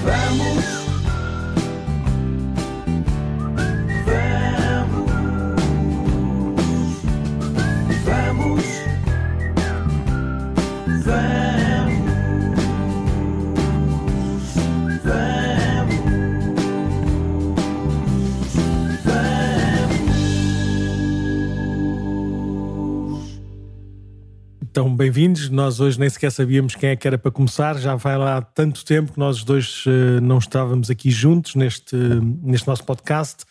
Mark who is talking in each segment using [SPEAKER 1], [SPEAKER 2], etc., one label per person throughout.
[SPEAKER 1] Então, bem-vindos. Nós hoje nem sequer sabíamos quem é que era para começar. Já vai lá tanto tempo que nós dois uh, não estávamos aqui juntos neste, neste nosso podcast.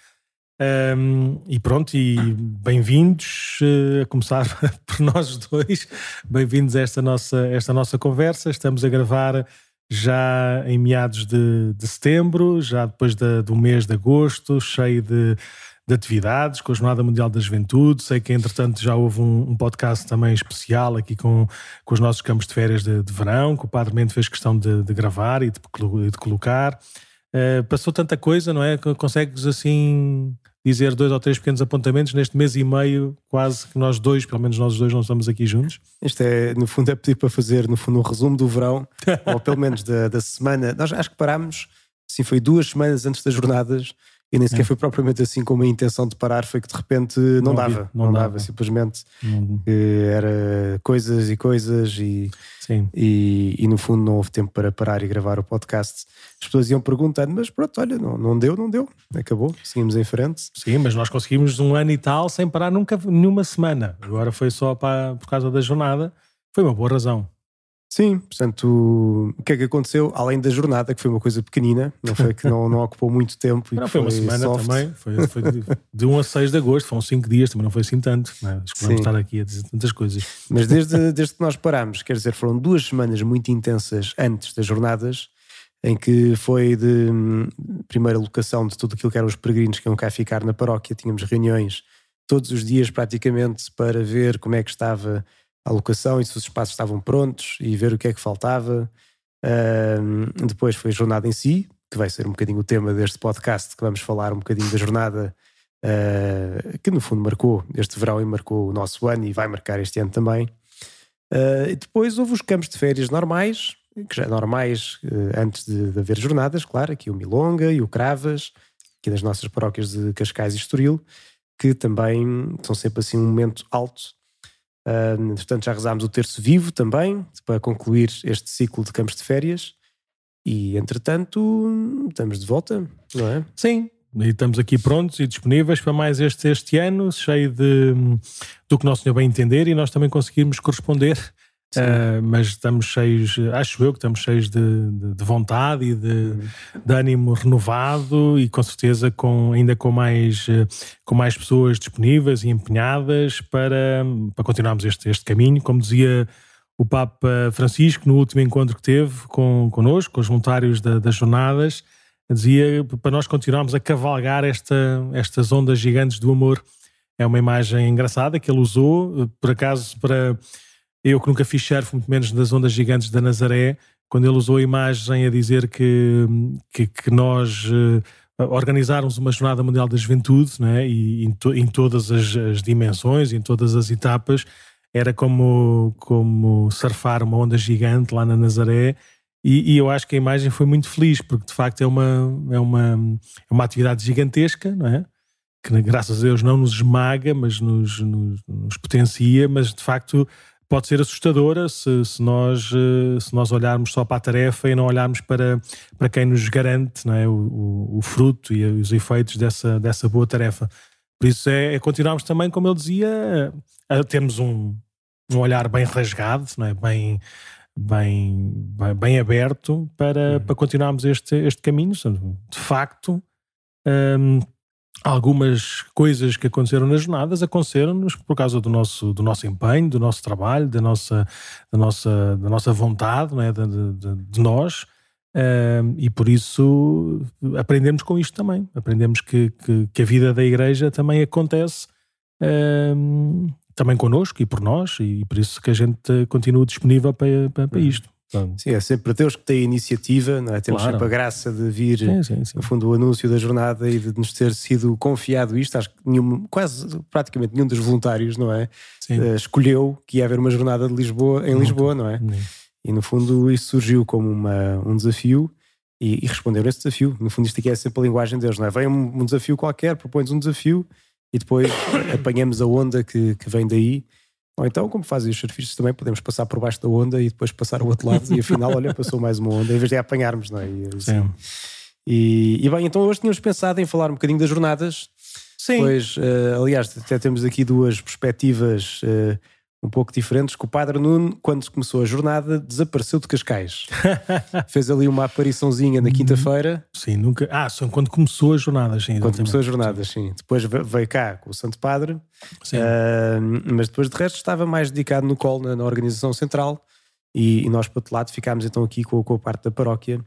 [SPEAKER 1] Um, e pronto, e bem-vindos uh, a começar por nós dois. Bem-vindos a esta nossa, esta nossa conversa. Estamos a gravar já em meados de, de setembro, já depois do mês de agosto, cheio de de atividades, com a Jornada Mundial da Juventude. Sei que, entretanto, já houve um, um podcast também especial aqui com, com os nossos campos de férias de, de verão, que o Padre Mente fez questão de, de gravar e de, de colocar. Uh, passou tanta coisa, não é? Consegues, assim, dizer dois ou três pequenos apontamentos neste mês e meio, quase que nós dois, pelo menos nós dois, não estamos aqui juntos?
[SPEAKER 2] Isto é, no fundo, é pedir para fazer, no fundo, um resumo do verão, ou pelo menos da, da semana. Nós acho que parámos, assim, foi duas semanas antes das jornadas, e nem sequer é. foi propriamente assim com uma intenção de parar, foi que de repente não, não dava, não, não dava, dava, simplesmente era coisas e coisas e, e, e, no fundo não houve tempo para parar e gravar o podcast. As pessoas iam perguntando, mas pronto, olha, não, não deu, não deu, acabou, seguimos em frente.
[SPEAKER 1] Sim, mas nós conseguimos um ano e tal sem parar nunca, nenhuma semana. Agora foi só para, por causa da jornada, foi uma boa razão.
[SPEAKER 2] Sim, portanto, o que é que aconteceu? Além da jornada, que foi uma coisa pequenina, não foi que não, não ocupou muito tempo.
[SPEAKER 1] Não, foi, uma semana soft. também, foi, foi de, de 1 a 6 de agosto, foram 5 dias, também não foi assim tanto. Não, que vamos estar aqui a dizer tantas coisas.
[SPEAKER 2] Mas desde, desde que nós parámos, quer dizer, foram duas semanas muito intensas antes das jornadas, em que foi de primeira locação de tudo aquilo que eram os peregrinos que iam cá ficar na paróquia, tínhamos reuniões todos os dias praticamente para ver como é que estava a locação e se os espaços estavam prontos e ver o que é que faltava. Uh, depois foi a jornada em si, que vai ser um bocadinho o tema deste podcast, que vamos falar um bocadinho da jornada uh, que no fundo marcou este verão e marcou o nosso ano e vai marcar este ano também. Uh, depois houve os campos de férias normais, que já normais ah, antes de, de, haver jornadas, claro, aqui o Milonga e o Cravas, aqui das nossas paróquias de Cascais e Estoril, que também são sempre assim um momento alto Portanto, já rezámos o terço vivo também, para concluir este ciclo de campos de férias. E, entretanto, estamos de volta, não é?
[SPEAKER 1] Sim, e estamos aqui prontos e disponíveis para mais este, este ano, cheio de, do que o nosso Senhor bem entender e nós também conseguirmos corresponder Uh, mas estamos cheios, acho eu que estamos cheios de, de, de vontade e de, uhum. de, ânimo renovado e com certeza com, ainda com mais, com mais pessoas disponíveis e empenhadas para, para continuarmos este, este caminho. Como dizia o Papa Francisco no último encontro que teve com, connosco, com os voluntários da, das jornadas, dizia para nós continuarmos a cavalgar esta, estas ondas gigantes do amor. É uma imagem engraçada que ele usou, por acaso, para eu que nunca fiz surf, muito menos das ondas gigantes da Nazaré, quando ele usou a imagem a dizer que, que, que nós uh, organizarmos uma Jornada Mundial da Juventude, né, e em, to, em todas as, as, dimensões, em todas as etapas, era como, como surfar uma onda gigante lá na Nazaré. E, e, eu acho que a imagem foi muito feliz, porque de facto é uma, é uma, é uma atividade gigantesca, não é? que graças a Deus não nos esmaga, mas nos, nos, nos potencia, mas de facto pode ser assustadora se, se, nós, eh, se nós olharmos só para a tarefa e não olharmos para, para quem nos garante não é, o, o, o fruto e os efeitos dessa, dessa boa tarefa. Por isso é, é continuarmos também, como ele dizia, a termos um, um olhar bem rasgado, não é? bem, bem, bem, bem aberto para, uhum. para continuarmos este, este caminho. De facto, um, algumas coisas que aconteceram nas jornadas aconteceram-nos por causa do nosso, do nosso empenho, do nosso trabalho, da nossa, da nossa, da nossa vontade, não é? de, de, de nós. Uh, e por isso aprendemos com isto também. Aprendemos que, que, que a vida da igreja também acontece uh, também connosco e por nós, e por isso que a gente continua disponível para, para, para isto.
[SPEAKER 2] Sim, é sempre Deus que tem a iniciativa, não é? temos claro. sempre a graça de vir, sim, sim, sim. no fundo, o anúncio da jornada e de nos ter sido confiado isto. Acho que nenhum, quase praticamente nenhum dos voluntários, não é? Uh, escolheu que ia haver uma jornada de Lisboa em Lisboa, não é? E no fundo isso surgiu como uma, um desafio e, e responderam esse desafio. No fundo, isto aqui é sempre a linguagem deles, não é? Vem um, um desafio qualquer, propõe-nos um desafio e depois apanhamos a onda que, que vem daí. Ou então, como fazem os surfistas também, podemos passar por baixo da onda e depois passar ao outro lado e afinal, olha, passou mais uma onda, em vez de apanharmos, não é? E, assim. e, e, bem, então hoje tínhamos pensado em falar um bocadinho das jornadas.
[SPEAKER 1] Sim.
[SPEAKER 2] Pois, uh, aliás, até temos aqui duas perspectivas uh, um pouco diferentes, que o Padre Nuno, quando começou a jornada, desapareceu de Cascais. Fez ali uma apariçãozinha na quinta-feira.
[SPEAKER 1] Sim, nunca. Ah, só quando começou a jornada, sim.
[SPEAKER 2] Quando começou a jornada, sim. sim. Depois veio cá com o Santo Padre, sim. Uh, mas depois de resto estava mais dedicado no colo na, na organização central e, e nós, para outro lado, ficámos então aqui com, com a parte da paróquia,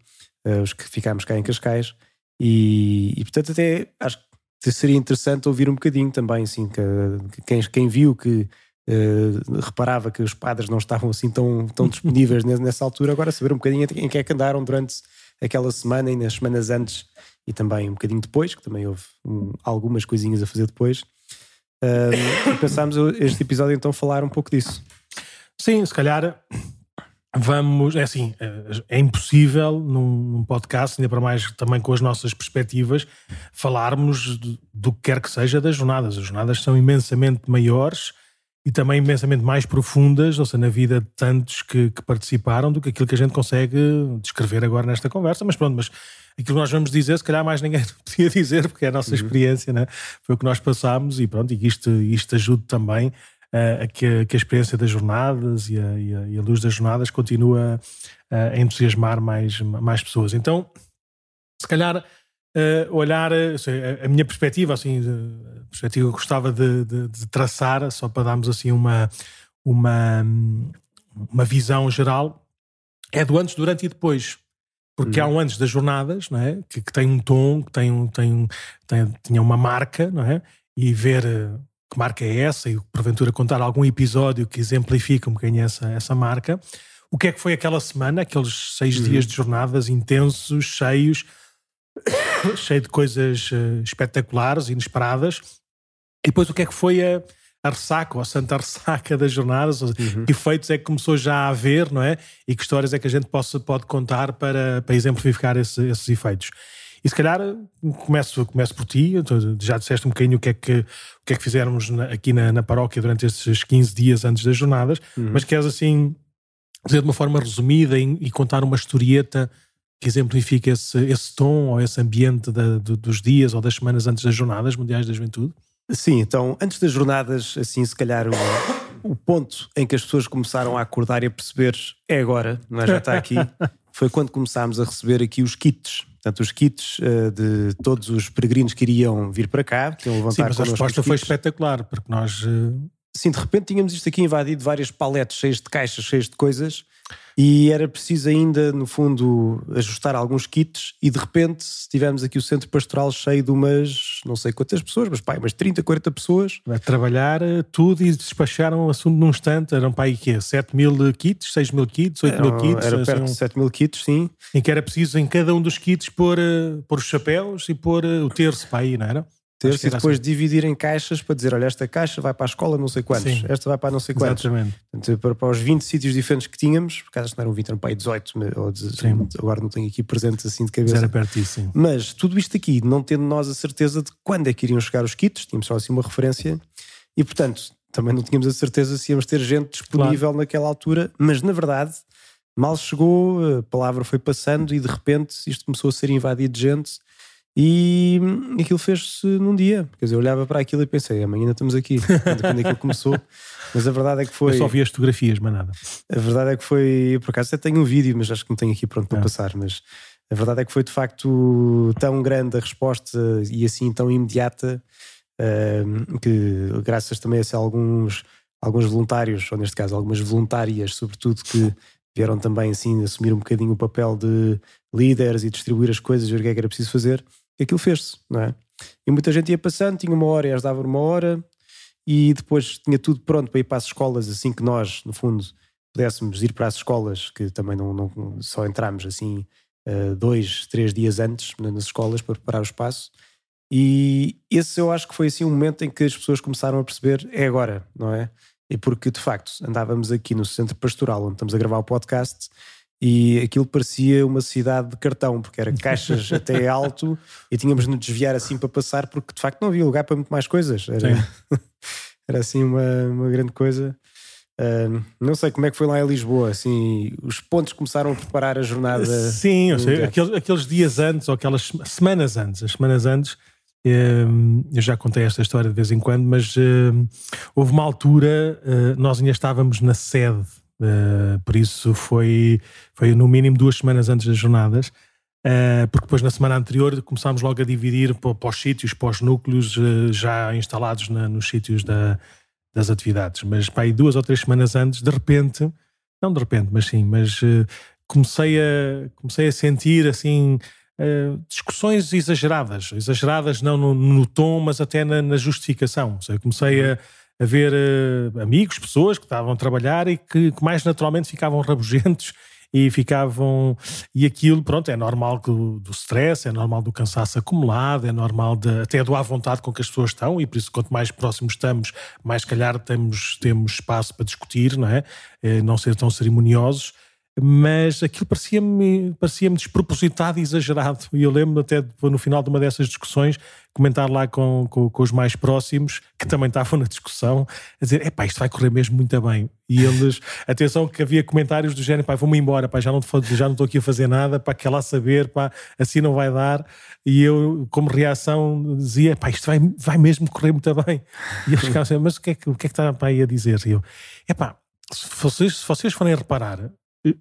[SPEAKER 2] uh, os que ficámos cá em Cascais. E, e, portanto, até acho que seria interessante ouvir um bocadinho também, assim, que, que quem, quem viu que Uh, reparava que os padres não estavam assim tão, tão disponíveis nessa altura, agora saber um bocadinho em que é que andaram durante aquela semana e nas semanas antes e também um bocadinho depois, que também houve um, algumas coisinhas a fazer depois. Uh, e pensámos este episódio então falar um pouco disso.
[SPEAKER 1] Sim, se calhar vamos, é assim, é impossível num, podcast, ainda para mais também com as nossas perspectivas, falarmos do que quer que seja das jornadas. As jornadas são imensamente maiores e também imensamente mais profundas, ou seja, na vida de tantos que, que, participaram, do que aquilo que a gente consegue descrever agora nesta conversa. Mas pronto, mas aquilo que nós vamos dizer, se calhar mais ninguém podia dizer, porque é a nossa uhum. experiência, né? foi o que nós passámos e pronto, e isto, isto ajude também uh, a, que, que, a experiência das jornadas e a, e a, e a luz das jornadas continua uh, a entusiasmar mais, mais pessoas. Então, se calhar uh, olhar a, a, minha perspectiva, assim, a perspectiva que eu gostava de, de, de, traçar, só para darmos assim uma, uma, uma visão geral, é do antes, durante e depois. Porque há um antes das jornadas, não é? que, que tem um tom, que tem, um, tem, tem, tinha uma marca, não é? E ver eh, que marca é essa e porventura contar algum episódio que exemplifica um bocadinho essa, essa marca. O que é que foi aquela semana, aqueles seis uhum. dias de jornadas intensos, cheios, cheio de coisas uh, espetaculares, inesperadas. E depois o que é que foi a, a ressaca, ou a santa ressaca das jornadas? Uhum. Que efeitos é que começou já a haver, não é? E que histórias é que a gente possa, pode contar para, para exemplificar esse, esses efeitos? E se calhar começo, começo por ti, já disseste um bocadinho o que é que, o que, é que fizemos na, aqui na, na, paróquia durante esses 15 dias antes das jornadas, uhum. mas queres assim dizer de uma forma resumida e, e contar uma historieta que exemplifica esse, esse tom ou esse ambiente da, do, dos dias ou das semanas antes das Jornadas Mundiais da Juventude?
[SPEAKER 2] Sim, então, antes das jornadas, assim, se calhar o, o ponto em que as pessoas começaram a acordar e a perceber é agora, não é? já está aqui, foi quando começámos a receber aqui os kits. Portanto, os kits uh, de todos os peregrinos que iriam vir para cá, que iam levantar
[SPEAKER 1] Sim, mas a resposta foi espetacular, porque nós. Uh...
[SPEAKER 2] Sim, de repente tínhamos isto aqui invadido várias paletes cheias de caixas, cheias de coisas, e era preciso ainda, no fundo, ajustar alguns kits e de repente tivemos aqui o centro pastoral cheio de umas, não sei quantas pessoas, mas pá, umas 30, 40 pessoas.
[SPEAKER 1] A trabalhar eh, tudo e despacharam o assunto num instante. Eram aí quê? 7 mil kits, 6 mil kits, 8 mil kits?
[SPEAKER 2] Era perto assim, de 7 mil kits, sim.
[SPEAKER 1] Em que era preciso em cada um dos kits pôr, eh, pôr os chapéus e pôr eh, o terço para aí, não era?
[SPEAKER 2] Terço e depois assim. dividir em caixas para dizer: olha, esta caixa vai para a escola não sei quantos, Sim. esta vai para não sei quantos.
[SPEAKER 1] Exatamente.
[SPEAKER 2] Portanto, para, para os 20 sítios diferentes que tínhamos, por acaso não eram 20, eram para aí 18, ou 18 agora não tenho aqui presentes assim de cabeça.
[SPEAKER 1] Era pertíssimo.
[SPEAKER 2] Mas tudo isto aqui, não tendo nós a certeza de quando é que iriam chegar os kits, tínhamos só assim uma referência, e portanto também não tínhamos a certeza se íamos ter gente disponível claro. naquela altura, mas na verdade. Mal chegou, a palavra foi passando e de repente isto começou a ser invadido de gente e aquilo fez-se num dia. Quer dizer, eu olhava para aquilo e pensei, amanhã ainda estamos aqui, quando, quando aquilo começou. Mas a verdade é que foi.
[SPEAKER 1] Eu só vi as fotografias, mas nada.
[SPEAKER 2] A verdade é que foi. Por acaso até tenho um vídeo, mas acho que não tenho aqui pronto para é. passar. Mas a verdade é que foi de facto tão grande a resposta e assim tão imediata que, graças também a alguns, alguns voluntários, ou neste caso algumas voluntárias, sobretudo, que vieram também assim assumir um bocadinho o papel de líderes e distribuir as coisas, ver o que é que era preciso fazer e aquilo fez-se, não é? E muita gente ia passando, tinha uma hora e eles davam uma hora e depois tinha tudo pronto para ir para as escolas assim que nós, no fundo, pudéssemos ir para as escolas, que também não, não só entramos assim uh, dois, três dias antes nas escolas para preparar o espaço. E esse eu acho que foi assim um momento em que as pessoas começaram a perceber é agora, não é? E porque de facto andávamos aqui no centro pastoral onde estamos a gravar o podcast e aquilo parecia uma cidade de cartão, porque era caixas até alto e tínhamos de nos desviar assim para passar, porque de facto não havia lugar para muito mais coisas. Era, era assim uma, uma grande coisa. Uh, não sei como é que foi lá em Lisboa, assim, os pontos começaram a preparar a jornada.
[SPEAKER 1] Sim, aqueles, aqueles, dias antes, ou aquelas semanas antes, as semanas antes, eu já contei esta história de vez em quando, mas houve uma altura, eh, nós ainda estávamos na sede Uh, por isso foi, foi no mínimo duas semanas antes das jornadas, uh, porque depois na semana anterior começámos logo a dividir para, para os sítios, para os núcleos uh, já instalados na, nos sítios da, das atividades. Mas para aí duas ou três semanas antes, de repente, não de repente, mas sim, mas comecei, a, comecei a sentir assim. discussões exageradas, exageradas não no, no tom, mas até na, na justificação. Ou seja, comecei a, a ver uh, amigos, pessoas que estavam a trabalhar e que, que, mais naturalmente ficavam rabugentos e ficavam. E aquilo, pronto, é normal do, do stress, é normal do cansaço acumulado, é normal de, até do à vontade com que as pessoas estão, e por isso, quanto mais próximos estamos, mais calhar temos, temos espaço para discutir, não é? é não ser tão cerimoniosos mas aquilo parecia-me parecia despropositado e exagerado. E eu lembro até no final de uma dessas discussões comentar lá com, com, com, os mais próximos, que também estavam na discussão, a dizer: é pá, isto vai correr mesmo muito bem. E eles, atenção, que havia comentários do género: pá, vou-me embora, pá, já não, já não estou aqui a fazer nada, pá, quer lá saber, pá, assim não vai dar. E eu, como reação, dizia: pá, isto vai, vai mesmo correr muito bem. E eles ficavam assim: mas o que é que, o que, é que está pá, aí a dizer? E eu: é pá, se vocês, se vocês forem reparar,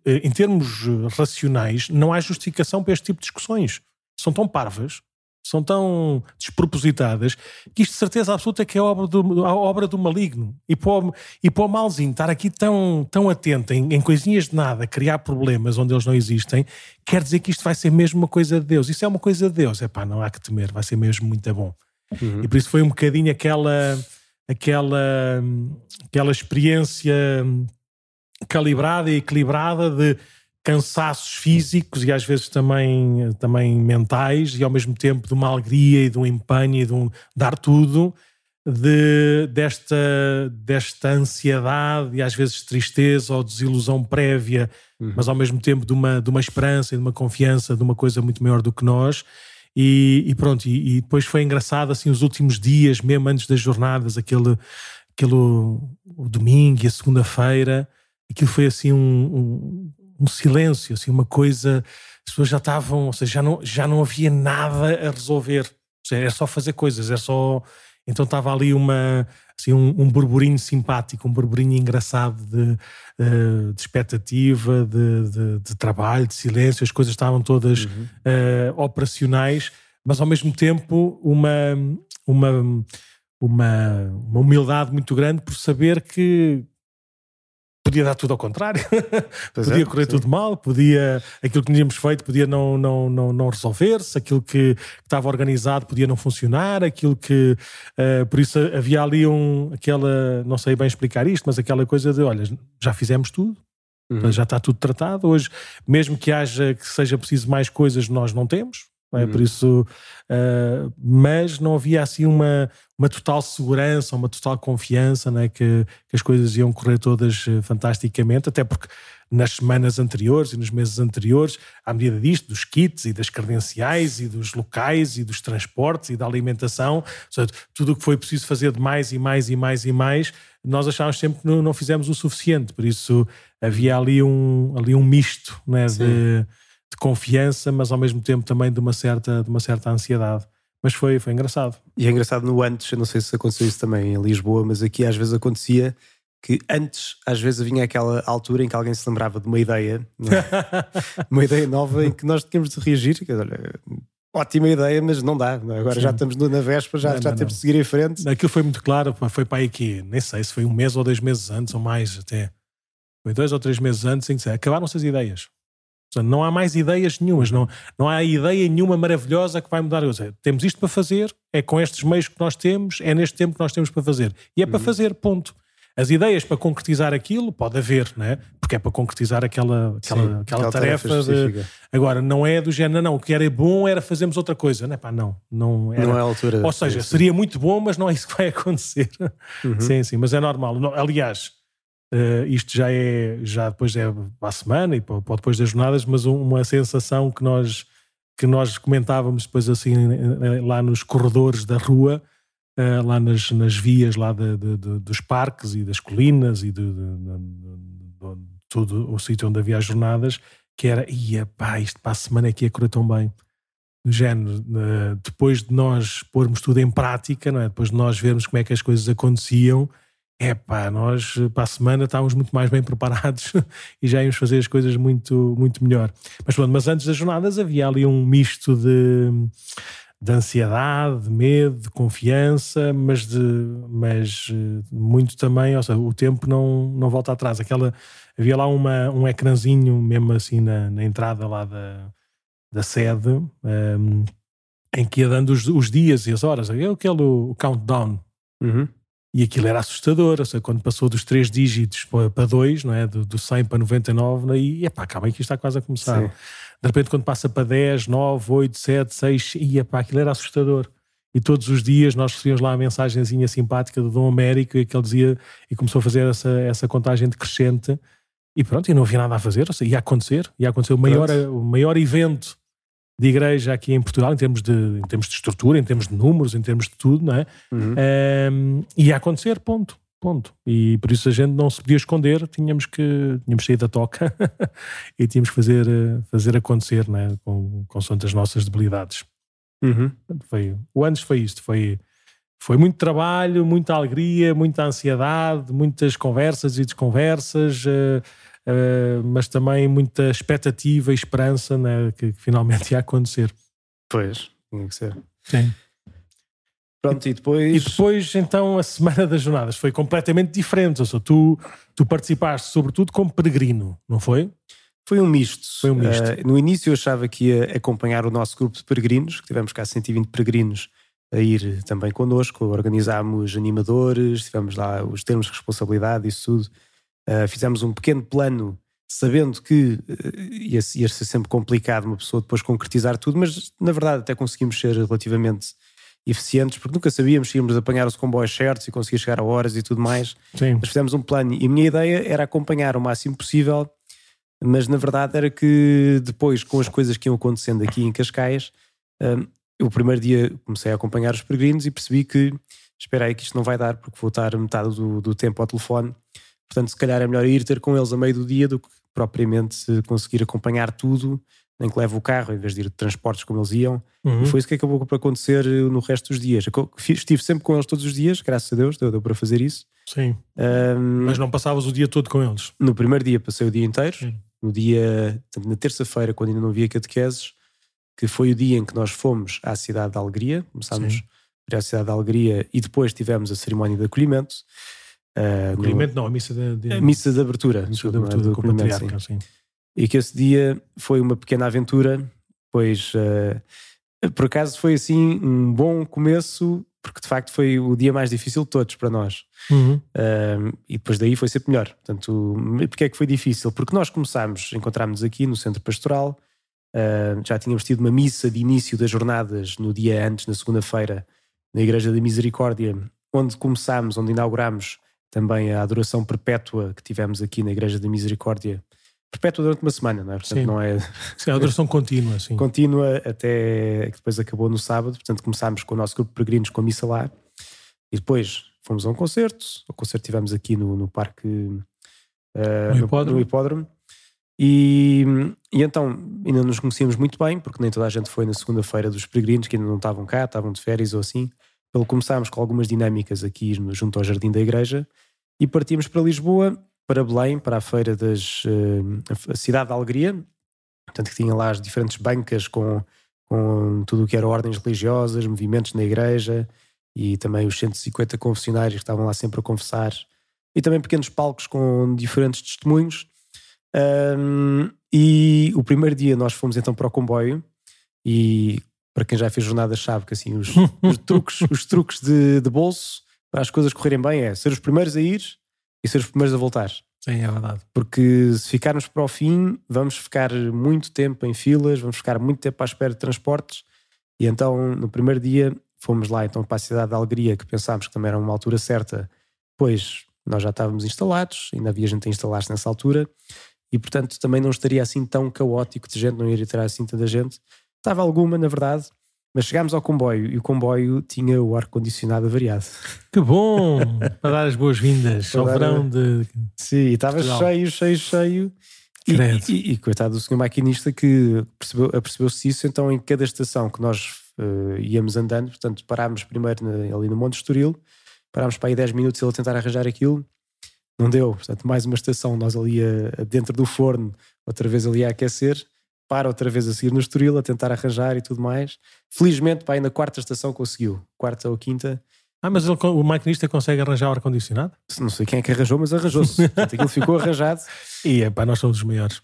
[SPEAKER 1] em termos eh, racionais, não há justificação para este tipo de discussões. São tão parvas, são tão despropositadas, que isto de certeza absoluta é que é obra do, a obra do maligno. E para, o, e para o malzinho estar aqui tão, tão atento em, em coisinhas de nada, criar problemas onde eles não existem, quer dizer que isto vai ser mesmo uma coisa de Deus. Isso é uma coisa de Deus. É pá, não há que temer, vai ser mesmo muito bom. Uhum. E por isso foi um bocadinho aquela, aquela, aquela experiência calibrada e equilibrada de cansaços físicos e às vezes também, também mentais e ao mesmo tempo de uma alegria e de um empenho e de um dar tudo de, desta, desta ansiedade e às vezes tristeza ou desilusão prévia, uhum. mas ao mesmo tempo de uma, de uma esperança e de uma confiança de uma coisa muito maior do que nós. E, e pronto, e, e, depois foi engraçado assim os últimos dias, mesmo antes das jornadas, aquele, aquele o domingo e a segunda-feira, aquilo foi assim um, um, um, silêncio, assim uma coisa, as pessoas já estavam, ou seja, já não, já não havia nada a resolver, seja, era só fazer coisas, era só, então estava ali uma, assim, um, um burburinho simpático, um burburinho engraçado de, uh, de expectativa, de, de, de, trabalho, de silêncio, as coisas estavam todas uhum. uh, operacionais, mas ao mesmo tempo uma, uma, uma, uma humildade muito grande por saber que podia dar tudo ao contrário, podia é, correr sim. tudo mal, podia aquilo que tínhamos feito podia não, não, não, não resolver-se, aquilo que estava organizado podia não funcionar, aquilo que uh, por isso havia ali um aquela, não sei bem explicar isto, mas aquela coisa de olha, já fizemos tudo, uhum. já está tudo tratado, hoje, mesmo que haja que seja preciso mais coisas, nós não temos, é? Uhum. Por isso, uh, mas não havia assim uma, uma total segurança, uma total confiança né? que, que as coisas iam correr todas uh, fantasticamente, até porque nas semanas anteriores e nos meses anteriores, à medida disto, dos kits e das credenciais e dos locais e dos transportes e da alimentação, seja, tudo o que foi preciso fazer de mais e mais e mais e mais, nós achávamos sempre que não, não fizemos o suficiente, por isso havia ali um, ali um misto né? de de confiança, mas ao mesmo tempo também de uma certa, de uma certa ansiedade. Mas foi, foi engraçado.
[SPEAKER 2] E é engraçado no antes, eu não sei se aconteceu isso também em Lisboa, mas aqui às vezes acontecia que antes, às vezes, vinha aquela altura em que alguém se lembrava de uma ideia, é? uma ideia nova em que nós tínhamos de reagir. Olha, ótima ideia, mas não dá. Agora Sim. já estamos na véspera, já, não, já não, temos não. de seguir em frente.
[SPEAKER 1] Aquilo foi muito claro, foi para aí que, nem sei se foi um mês ou dois meses antes ou mais até. Foi dois ou três meses antes em que acabaram-se as ideias. Portanto, não há mais ideias nenhumas, não, não há ideia nenhuma maravilhosa que vai mudar. Seja, temos isto para fazer, é com estes meios que nós temos, é neste tempo que nós temos para fazer. E é para uhum. fazer, ponto. As ideias para concretizar aquilo pode haver, né? porque é para concretizar aquela, aquela, Sim, aquela tarefa. tarefa de... Agora, não é do género, não, o que era bom era fazermos outra coisa. Não é pá, não. Não, era...
[SPEAKER 2] não é a altura.
[SPEAKER 1] Ou seja, seria muito bom, mas não é isso que vai acontecer. Uhum. Sim, sim, mas é normal. Aliás, Uh, isto já é, já depois é para a semana e para, para depois das jornadas, mas uma sensação que nós, que nós comentávamos depois assim lá nos corredores da rua, uh, lá nas, nas vias lá de, de, de, dos parques e das colinas e de, todo o sítio onde havia as jornadas, que era, ia pá, isto para a semana é que ia correr tão bem. No género, uh, depois de nós pormos tudo em prática, não é? depois de nós vermos como é que as coisas aconteciam, é pá, nós para a semana estávamos muito mais bem preparados e já íamos fazer as coisas muito, muito melhor. Mas pronto, mas antes das jornadas havia ali um misto de, de ansiedade, de medo, de confiança, mas, de, mas eh, muito também, ou seja, o tempo não, não volta atrás. Aquela, havia lá uma, um ecrãzinho mesmo assim na, na entrada lá da, da sede, um, ehm, em que ia dando os, os dias e as horas, é aquele o countdown.
[SPEAKER 2] Uhum.
[SPEAKER 1] E aquilo era assustador, ou seja, quando passou dos três dígitos para dois, não é? Do, do 100 para 99, e epá, calma aí que isto está quase a começar. Sim. De repente, quando passa para 10, 9, 8, 7, 6, e epá, aquilo era assustador. E todos os dias nós recebíamos lá a mensagenzinha simpática do Dom Américo e que ele dizia, e começou a fazer essa, essa contagem decrescente. E pronto, e não havia nada a fazer, ou seja, ia acontecer, ia acontecer o maior, o maior evento de igreja aqui em Portugal, em termos, de, em termos de estrutura, em termos de números, em termos de tudo, não é? Uhum. Um, ia acontecer, ponto. Ponto. E por isso a gente não se podia esconder, tínhamos que tínhamos sair da toca e tínhamos que fazer, fazer acontecer né? com, com as nossas debilidades.
[SPEAKER 2] Uhum.
[SPEAKER 1] Foi, o antes foi isto, foi, foi muito trabalho, muita alegria, muita ansiedade, muitas conversas e desconversas. Uh, uh, mas também muita expectativa e esperança né, que, que, finalmente ia acontecer.
[SPEAKER 2] Pois, tinha que ser.
[SPEAKER 1] Sim.
[SPEAKER 2] Pronto, e depois.
[SPEAKER 1] E depois, então, a semana das jornadas foi completamente diferente. Ou seja, tu, tu participaste, sobretudo, como peregrino, não foi?
[SPEAKER 2] Foi um misto.
[SPEAKER 1] Foi um misto. Uh,
[SPEAKER 2] no início eu achava que ia acompanhar o nosso grupo de peregrinos, que tivemos cá 120 peregrinos a ir também connosco. Organizámos animadores, tivemos lá os termos de responsabilidade, isso tudo. Uh, fizemos um pequeno plano, sabendo que uh, ia, ia, ser sempre complicado uma pessoa depois concretizar tudo, mas na verdade até conseguimos ser relativamente eficientes, porque nunca sabíamos se íamos apanhar os comboios certos e conseguir chegar a horas e tudo mais.
[SPEAKER 1] Sim.
[SPEAKER 2] Mas fizemos um plano e a minha ideia era acompanhar o máximo possível, mas na verdade era que depois, com as coisas que iam acontecendo aqui em Cascais, um, eu o primeiro dia comecei a acompanhar os peregrinos e percebi que espera aí que isto não vai dar, porque vou estar metade do, do tempo ao telefone Portanto, se calhar é melhor ir ter com eles a meio do dia do que propriamente conseguir acompanhar tudo, nem que leve o carro em vez de ir de transportes como eles iam. Uhum. E foi isso que acabou por acontecer no resto dos dias. Estive sempre com eles todos os dias, graças a Deus, deu, deu para fazer isso.
[SPEAKER 1] Sim. Um, Mas não passavas o dia todo com eles?
[SPEAKER 2] No primeiro dia passei o dia inteiro. Sim. No dia, na terça-feira, quando ainda não havia catequeses, que foi o dia em que nós fomos à cidade de Alegria, começámos para a cidade de Alegria e depois tivemos a cerimónia de acolhimento.
[SPEAKER 1] Uh, no, não, a missa de,
[SPEAKER 2] de... A missa de abertura.
[SPEAKER 1] Missa de abertura do, do sim. sim.
[SPEAKER 2] E que esse dia foi uma pequena aventura, pois uh, por acaso foi assim um bom começo, porque de facto foi o dia mais difícil de todos para nós.
[SPEAKER 1] Uhum.
[SPEAKER 2] Uh, e depois daí foi sempre melhor. Portanto, porque é que foi difícil? Porque nós começámos, encontrámos aqui no centro pastoral, uh, já tínhamos tido uma missa de início das jornadas no dia antes, na segunda-feira, na Igreja da Misericórdia, onde começámos, onde inaugurámos também a adoração perpétua que tivemos aqui na Igreja da Misericórdia. Perpétua durante uma semana, não é? Portanto,
[SPEAKER 1] sim.
[SPEAKER 2] não é.
[SPEAKER 1] Sim, a adoração contínua, sim.
[SPEAKER 2] Contínua até que depois acabou no sábado. Portanto, começámos com o nosso grupo de peregrinos com a missa lá. E depois fomos a um concerto. O concerto tivemos aqui no, no parque.
[SPEAKER 1] Uh, no, hipódromo.
[SPEAKER 2] no, hipódromo. E, e então ainda nos conhecíamos muito bem, porque nem toda a gente foi na segunda-feira dos peregrinos, que ainda não estavam cá, estavam de férias ou assim. Pelo começámos com algumas dinâmicas aqui junto ao Jardim da Igreja e partimos para Lisboa, para Belém, para a feira das uh, a cidade da Alegria, portanto que tinha lá as diferentes bancas com, com tudo o que era ordens religiosas, movimentos na igreja e também os 150 confessionários que estavam lá sempre a confessar e também pequenos palcos com diferentes testemunhos. Um, e o primeiro dia nós fomos então para o comboio e para quem já fez jornadas sabe que assim os, os truques, os truques de, de, bolso para as coisas correrem bem é ser os primeiros a ir e ser os primeiros a voltar.
[SPEAKER 1] Sim, é verdade.
[SPEAKER 2] Porque se ficarmos para o fim, vamos ficar muito tempo em filas, vamos ficar muito tempo à espera de transportes. E então, no primeiro dia, fomos lá então para a cidade de Alegria, que pensámos que também era uma altura certa. Pois nós já estávamos instalados, ainda havia gente a instalar-se nessa altura, e portanto também não estaria assim tão caótico de gente, não iria ter assim tanta gente. Estava alguma, na verdade, mas chegámos ao comboio e o comboio tinha o ar-condicionado avariado.
[SPEAKER 1] Que bom! para dar as boas-vindas ao verão de.
[SPEAKER 2] Sim, estava cheio, cheio, cheio. E, e, e, coitado do senhor maquinista que percebeu, apercebeu-se isso, então em cada estação que nós uh, íamos andando, portanto parámos primeiro na, ali no Monte Estoril, parámos para aí 10 minutos ele a tentar arranjar aquilo, não deu, portanto mais uma estação, nós ali a, a dentro do forno, outra vez ali a aquecer, para outra vez a seguir no Estoril, a tentar arranjar e tudo mais. Felizmente, pá, aí na quarta estação conseguiu, quarta ou quinta.
[SPEAKER 1] Ah, mas ele, o maquinista consegue arranjar o ar-condicionado?
[SPEAKER 2] Não sei quem é que arranjou, mas arranjou-se. aquilo ficou arranjado.
[SPEAKER 1] E é pá, nós somos os maiores.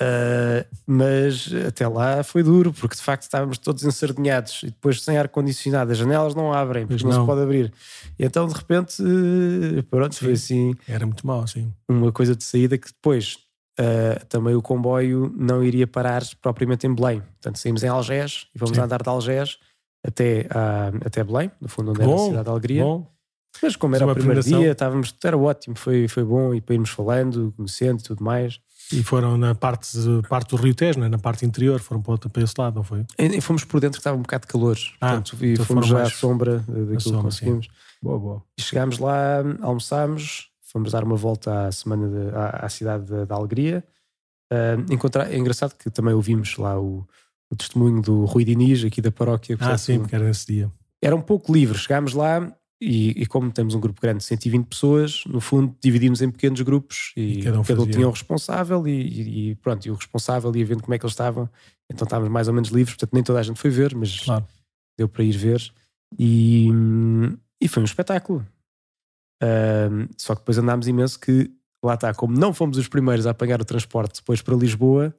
[SPEAKER 2] Uh, mas até lá foi duro, porque de facto estávamos todos ensardinhados e depois sem ar-condicionado, as janelas não abrem, porque não. não. se pode abrir. E então de repente, pronto, sim. foi assim.
[SPEAKER 1] Era muito mal, sim.
[SPEAKER 2] Uma coisa de saída que depois uh, também o comboio não iria parar propriamente em Belém. Portanto, saímos em Algés e vamos andar de Algés até, uh, até Belém, no fundo, onde bom, era a cidade de Alegria. Bom. Mas como era o primeiro dia, estávamos, era ótimo, foi, foi bom e para irmos falando, conhecendo e tudo mais.
[SPEAKER 1] E foram na parte, parte do Rio Tejo, né? na parte interior, foram para, para esse lado, não foi?
[SPEAKER 2] E, fomos por dentro que estava um bocado de calor. Ah, portanto, e então fomos já à sombra daquilo que conseguimos.
[SPEAKER 1] Boa, boa.
[SPEAKER 2] E chegámos lá, almoçámos, fomos dar uma volta à semana de, à, à, cidade da Alegria. Uh, encontrar, é engraçado que também ouvimos lá o, o testemunho do Rui Diniz, aqui da paróquia.
[SPEAKER 1] Ah, sim, porque era nesse dia.
[SPEAKER 2] Era um pouco livre. Chegámos lá e, e, como temos um grupo grande de 120 pessoas, no fundo dividimos em pequenos grupos e, e cada, um, cada um tinha um responsável e, e, pronto, e o responsável ia vendo como é que eles estavam. Então estávamos mais ou menos livres, portanto nem toda a gente foi ver, mas claro. deu para ir ver. E, e foi um espetáculo. Um, só que depois andámos imenso que, lá está, como não fomos os primeiros a apanhar o transporte depois para Lisboa,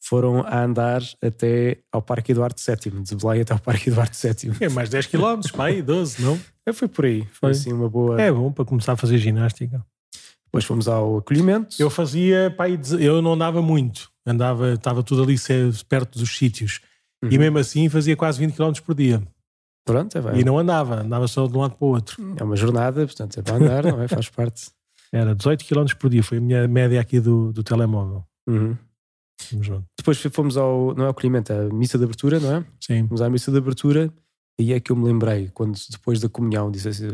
[SPEAKER 2] foram a andar até ao Parque Eduardo VII, de Belém até ao Parque Eduardo VII.
[SPEAKER 1] É mais 10 km, aí, 12, não?
[SPEAKER 2] É, foi por aí, foi, foi assim uma boa...
[SPEAKER 1] É bom para começar a fazer ginástica.
[SPEAKER 2] Depois fomos ao acolhimento.
[SPEAKER 1] Eu fazia, pá, eu não andava muito, andava, estava tudo ali perto dos sítios. Uhum. E mesmo assim fazia quase 20 km por dia.
[SPEAKER 2] Pronto, é bem.
[SPEAKER 1] E não andava, andava só de um lado para o outro.
[SPEAKER 2] É uma jornada, portanto é para andar, não é? Faz parte.
[SPEAKER 1] Era 18 km por dia, foi a minha média aqui do, do telemóvel.
[SPEAKER 2] Uhum. Depois fomos ao, não é ao acolhimento, a missa de abertura, não é?
[SPEAKER 1] Sim.
[SPEAKER 2] Fomos à missa de abertura e é que eu me lembrei, quando depois da comunhão, disse assim,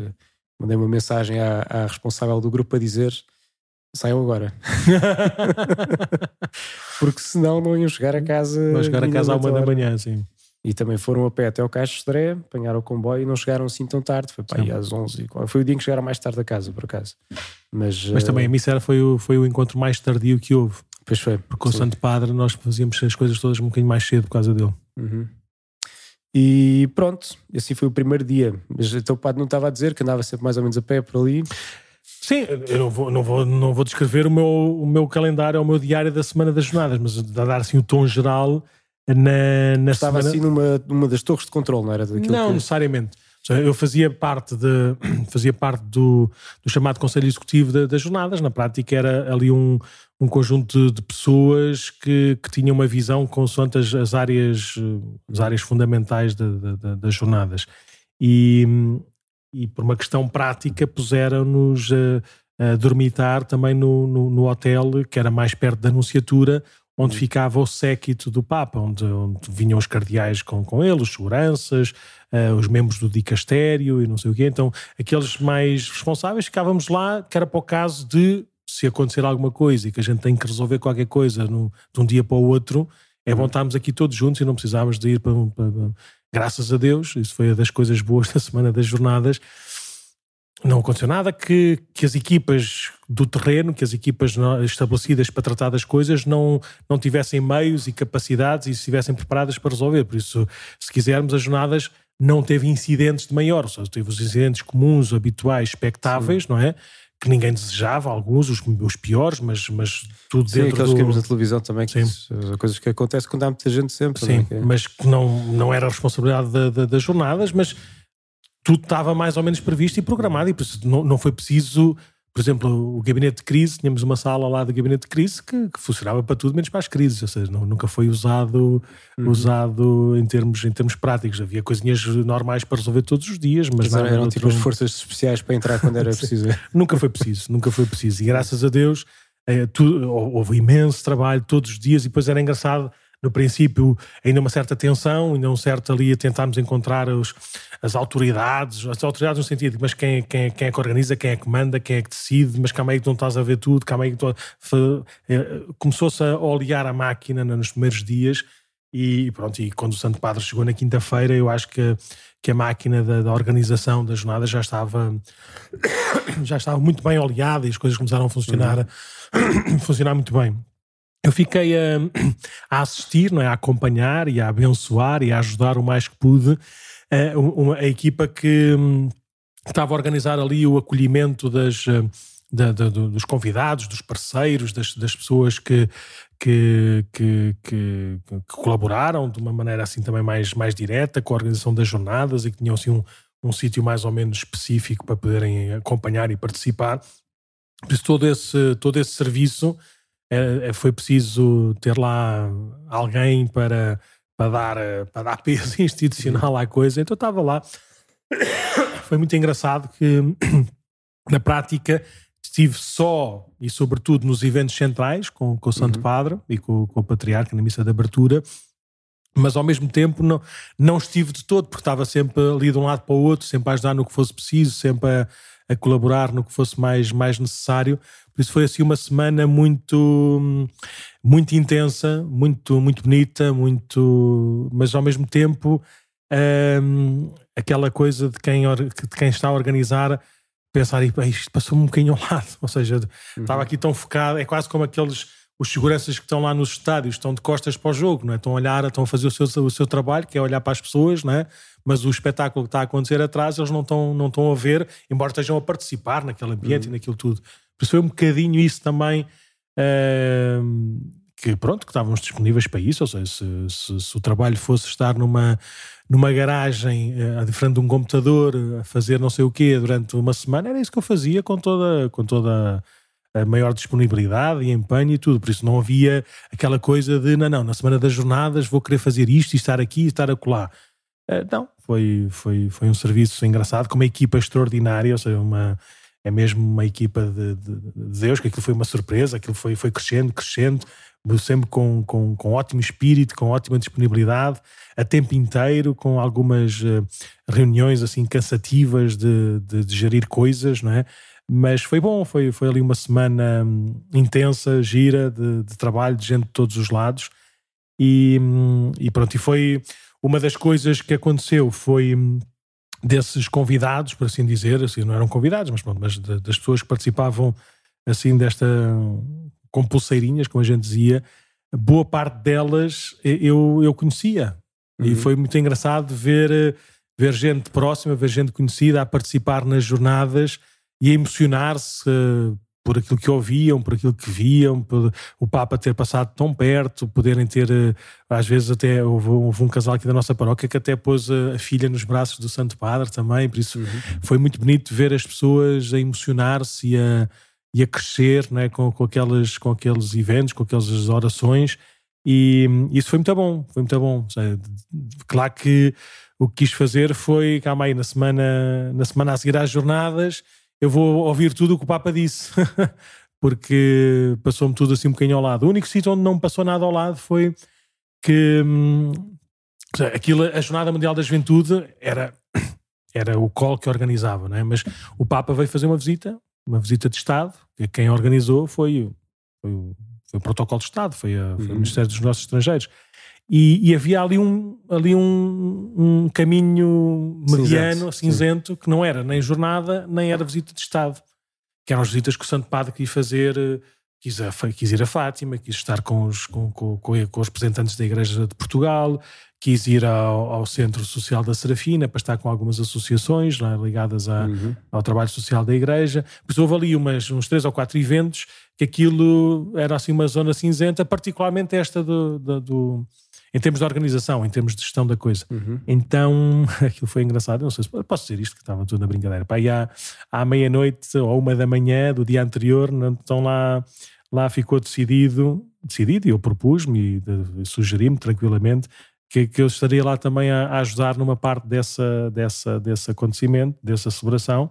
[SPEAKER 2] mandei uma mensagem à, à responsável do grupo a dizer saiam agora. Porque senão não iam chegar a casa.
[SPEAKER 1] Vão chegar a casa à uma da manhã, sim.
[SPEAKER 2] E também foram a pé até ao Caixo de Estreia, apanharam o comboio e não chegaram assim tão tarde. Foi para aí às 11. Foi o dia em que chegaram mais tarde a casa, por acaso. Mas,
[SPEAKER 1] Mas também a eh, missa foi o, foi o encontro mais tardio que houve.
[SPEAKER 2] Pois foi.
[SPEAKER 1] Porque com o Santo Padre nós fazíamos as coisas todas um bocadinho mais cedo por causa dele.
[SPEAKER 2] Uhum. E pronto, assim foi o primeiro dia. Mas então o padre não estava a dizer que andava sempre mais ou menos a pé por ali.
[SPEAKER 1] Sim, eu não vou, não vou, não vou descrever o meu, o meu calendário, o meu diário da semana das jornadas, mas a dar assim o tom geral na, na
[SPEAKER 2] Estava
[SPEAKER 1] semana...
[SPEAKER 2] assim numa, numa das torres de controle, não era?
[SPEAKER 1] Daquilo não, que... necessariamente. Eu fazia parte, de, fazia parte do, do chamado Conselho Executivo de, das Jornadas. Na prática, era ali um, um conjunto de, de pessoas que, que tinham uma visão consoante as, as, áreas, as áreas fundamentais de, das jornadas. E, e, por uma questão prática, puseram-nos a, a dormitar também no, no, no hotel, que era mais perto da Anunciatura, onde ficava o séquito do Papa, onde, onde vinham os cardeais com, com ele, os seguranças, uh, os membros do dicastério e não sei o quê. Então, aqueles mais responsáveis ficávamos lá, que era para o caso de se acontecer alguma coisa e que a gente tem que resolver qualquer coisa no, de um dia para o outro, é bom estarmos aqui todos juntos e não precisávamos de ir para, para, para graças a Deus, isso foi uma das coisas boas da semana das jornadas, não aconteceu nada que, que as equipas do terreno, que as equipas estabelecidas para tratar das coisas não, não tivessem meios e capacidades e estivessem preparadas para resolver. Por isso, se quisermos, as jornadas não teve incidentes de maior, só teve os incidentes comuns, habituais, expectáveis, Sim. não é? Que ninguém desejava, alguns, os, os piores, mas, mas tudo
[SPEAKER 2] Sim,
[SPEAKER 1] dentro
[SPEAKER 2] aqueles
[SPEAKER 1] do...
[SPEAKER 2] que vemos na televisão também, que isso, coisas que acontecem quando há muita gente sempre.
[SPEAKER 1] Sim,
[SPEAKER 2] é?
[SPEAKER 1] mas que não, não era a responsabilidade da, da, das jornadas, mas tudo estava mais ou menos previsto e programado e por isso não, não foi preciso por exemplo, o gabinete de crise, tínhamos uma sala lá de gabinete de crise que, que funcionava para tudo menos para as crises, ou seja, não, nunca foi usado, uhum. usado em, termos, em termos práticos. Havia coisinhas normais para resolver todos os dias, mas,
[SPEAKER 2] mas não eram tipo as forças especiais para entrar quando era preciso.
[SPEAKER 1] nunca foi preciso, nunca foi preciso. E graças a Deus é, houve imenso trabalho todos os dias e depois era engraçado no princípio, ainda uma certa tensão, ainda um certo ali a tentarmos encontrar os, as autoridades, as autoridades no sentido de mas quem, quem, quem é que organiza, quem é que manda, quem é que decide, mas calma aí que não estás a ver tudo, calma aí que tu... Eh, começou-se a olear a máquina nos primeiros dias e pronto, e quando o Santo Padre chegou na quinta-feira, eu acho que, que a máquina da, da, organização da jornada já estava já estava muito bem oleada e as coisas começaram a funcionar, uhum. funcionar muito bem eu fiquei a, a, assistir, não é? a acompanhar e a abençoar e a ajudar o mais que pude a, eh, uma, a equipa que, hum, estava a organizar ali o acolhimento das, eh, da, da, dos convidados, dos parceiros, das, das pessoas que, que, que, que, que, colaboraram de uma maneira assim também mais, mais direta com a organização das jornadas e que tinham assim um, um sítio mais ou menos específico para poderem acompanhar e participar. Por isso, todo esse, todo esse serviço é, foi preciso ter lá alguém para, para, dar, para dar peso institucional à coisa, então estava lá. Foi muito engraçado que, na prática, estive só e, sobretudo, nos eventos centrais com, com o Santo uhum. Padre e com, com o Patriarca na missa de abertura mas ao mesmo tempo não, não estive de todo, porque estava sempre ali de um lado para o outro, sempre a ajudar no que fosse preciso, sempre a, a colaborar no que fosse mais, mais necessário. Por isso foi assim uma semana muito, muito intensa, muito, muito bonita, muito, mas ao mesmo tempo hum, aquela coisa de quem, de quem está a organizar pensar, isto passou-me um bocadinho ao lado, ou seja, uhum. estava aqui tão focado, é quase como aqueles os seguranças que estão lá nos estádios estão de costas para o jogo, não é? estão a olhar, estão a fazer o seu, o seu trabalho, que é olhar para as pessoas, não é? mas o espetáculo que está a acontecer atrás eles não estão, não estão a ver, embora estejam a participar naquele ambiente uhum. e naquilo tudo. Por isso foi um bocadinho isso também. Uh, que pronto, que estávamos disponíveis para isso, ou seja, se, se, se o trabalho fosse estar numa, numa garagem, uh, à frente de um computador, a fazer não sei o quê durante uma semana, era isso que eu fazia com toda, com toda a maior disponibilidade e empenho e tudo, por isso não havia aquela coisa de, não, não, na semana das jornadas vou querer fazer isto e estar aqui e estar acolá. Uh, não, foi, foi, foi um serviço engraçado, com uma equipa extraordinária, ou seja, uma é mesmo uma equipa de, de, de, Deus, que aquilo foi uma surpresa, aquilo foi, foi crescendo, crescendo, sempre com, com, com ótimo espírito, com ótima disponibilidade, a tempo inteiro, com algumas uh, reuniões assim cansativas de, de, de, gerir coisas, não é? Mas foi bom, foi, foi ali uma semana um, intensa, gira, de, de, trabalho, de gente de todos os lados. E, um, e pronto, e foi uma das coisas que aconteceu foi hum, desses convidados, por assim dizer, assim, não eram convidados, mas, pronto, mas das pessoas que participavam assim desta com pulseirinhas, como a gente dizia, boa parte delas eu, eu conhecia. Uhum. E foi muito engraçado ver, ver gente próxima, ver gente conhecida a participar nas jornadas e a emocionar-se por aquilo que ouviam, por aquilo que viam, por o Papa ter passado tão perto, poderem ter, eh, às vezes até houve, houve um casal aqui da nossa paróquia que até pôs a, filha nos braços do Santo Padre também, por isso uhum. foi muito bonito ver as pessoas a emocionar-se e a, e a crescer né, com, com, aqueles, com aqueles eventos, com aquelas orações e isso foi muito bom, foi muito bom. Claro que o que quis fazer foi, calma aí, na semana, na semana a seguir às jornadas eu vou ouvir tudo o que o Papa disse, porque passou-me tudo assim um bocadinho ao lado. O único sítio onde não me passou nada ao lado foi que hum, aquilo, a Jornada Mundial da Juventude era, era o call que organizava, não é? mas o Papa veio fazer uma visita, uma visita de Estado, que quem organizou foi, foi, foi o protocolo de Estado, foi, a, foi o uhum. Ministério dos Negócios Estrangeiros. E, e, havia ali um, ali um, um caminho mediano, cinzento, cinzento que não era nem jornada, nem era visita de Estado. Que eram as visitas que o Santo Padre quis fazer, eh, quis, a, quis ir a Fátima, quis estar com os, com, com, com, os representantes da Igreja de Portugal, quis ir ao, ao, Centro Social da Serafina para estar com algumas associações ligadas a, uhum. ao trabalho social da Igreja. Pois houve ali umas, uns três ou quatro eventos que aquilo era assim uma zona cinzenta, particularmente esta do, do, do em termos de organização, em termos de gestão da coisa.
[SPEAKER 2] Uhum.
[SPEAKER 1] Então, aquilo foi engraçado. Não sei se posso dizer isto, que estava tudo na brincadeira. Pá, e à, à meia-noite ou uma da manhã do dia anterior, então lá, lá ficou decidido, decidido, e eu propus-me e sugeri-me tranquilamente que, que, eu estaria lá também a, a, ajudar numa parte dessa, dessa, desse acontecimento, dessa celebração.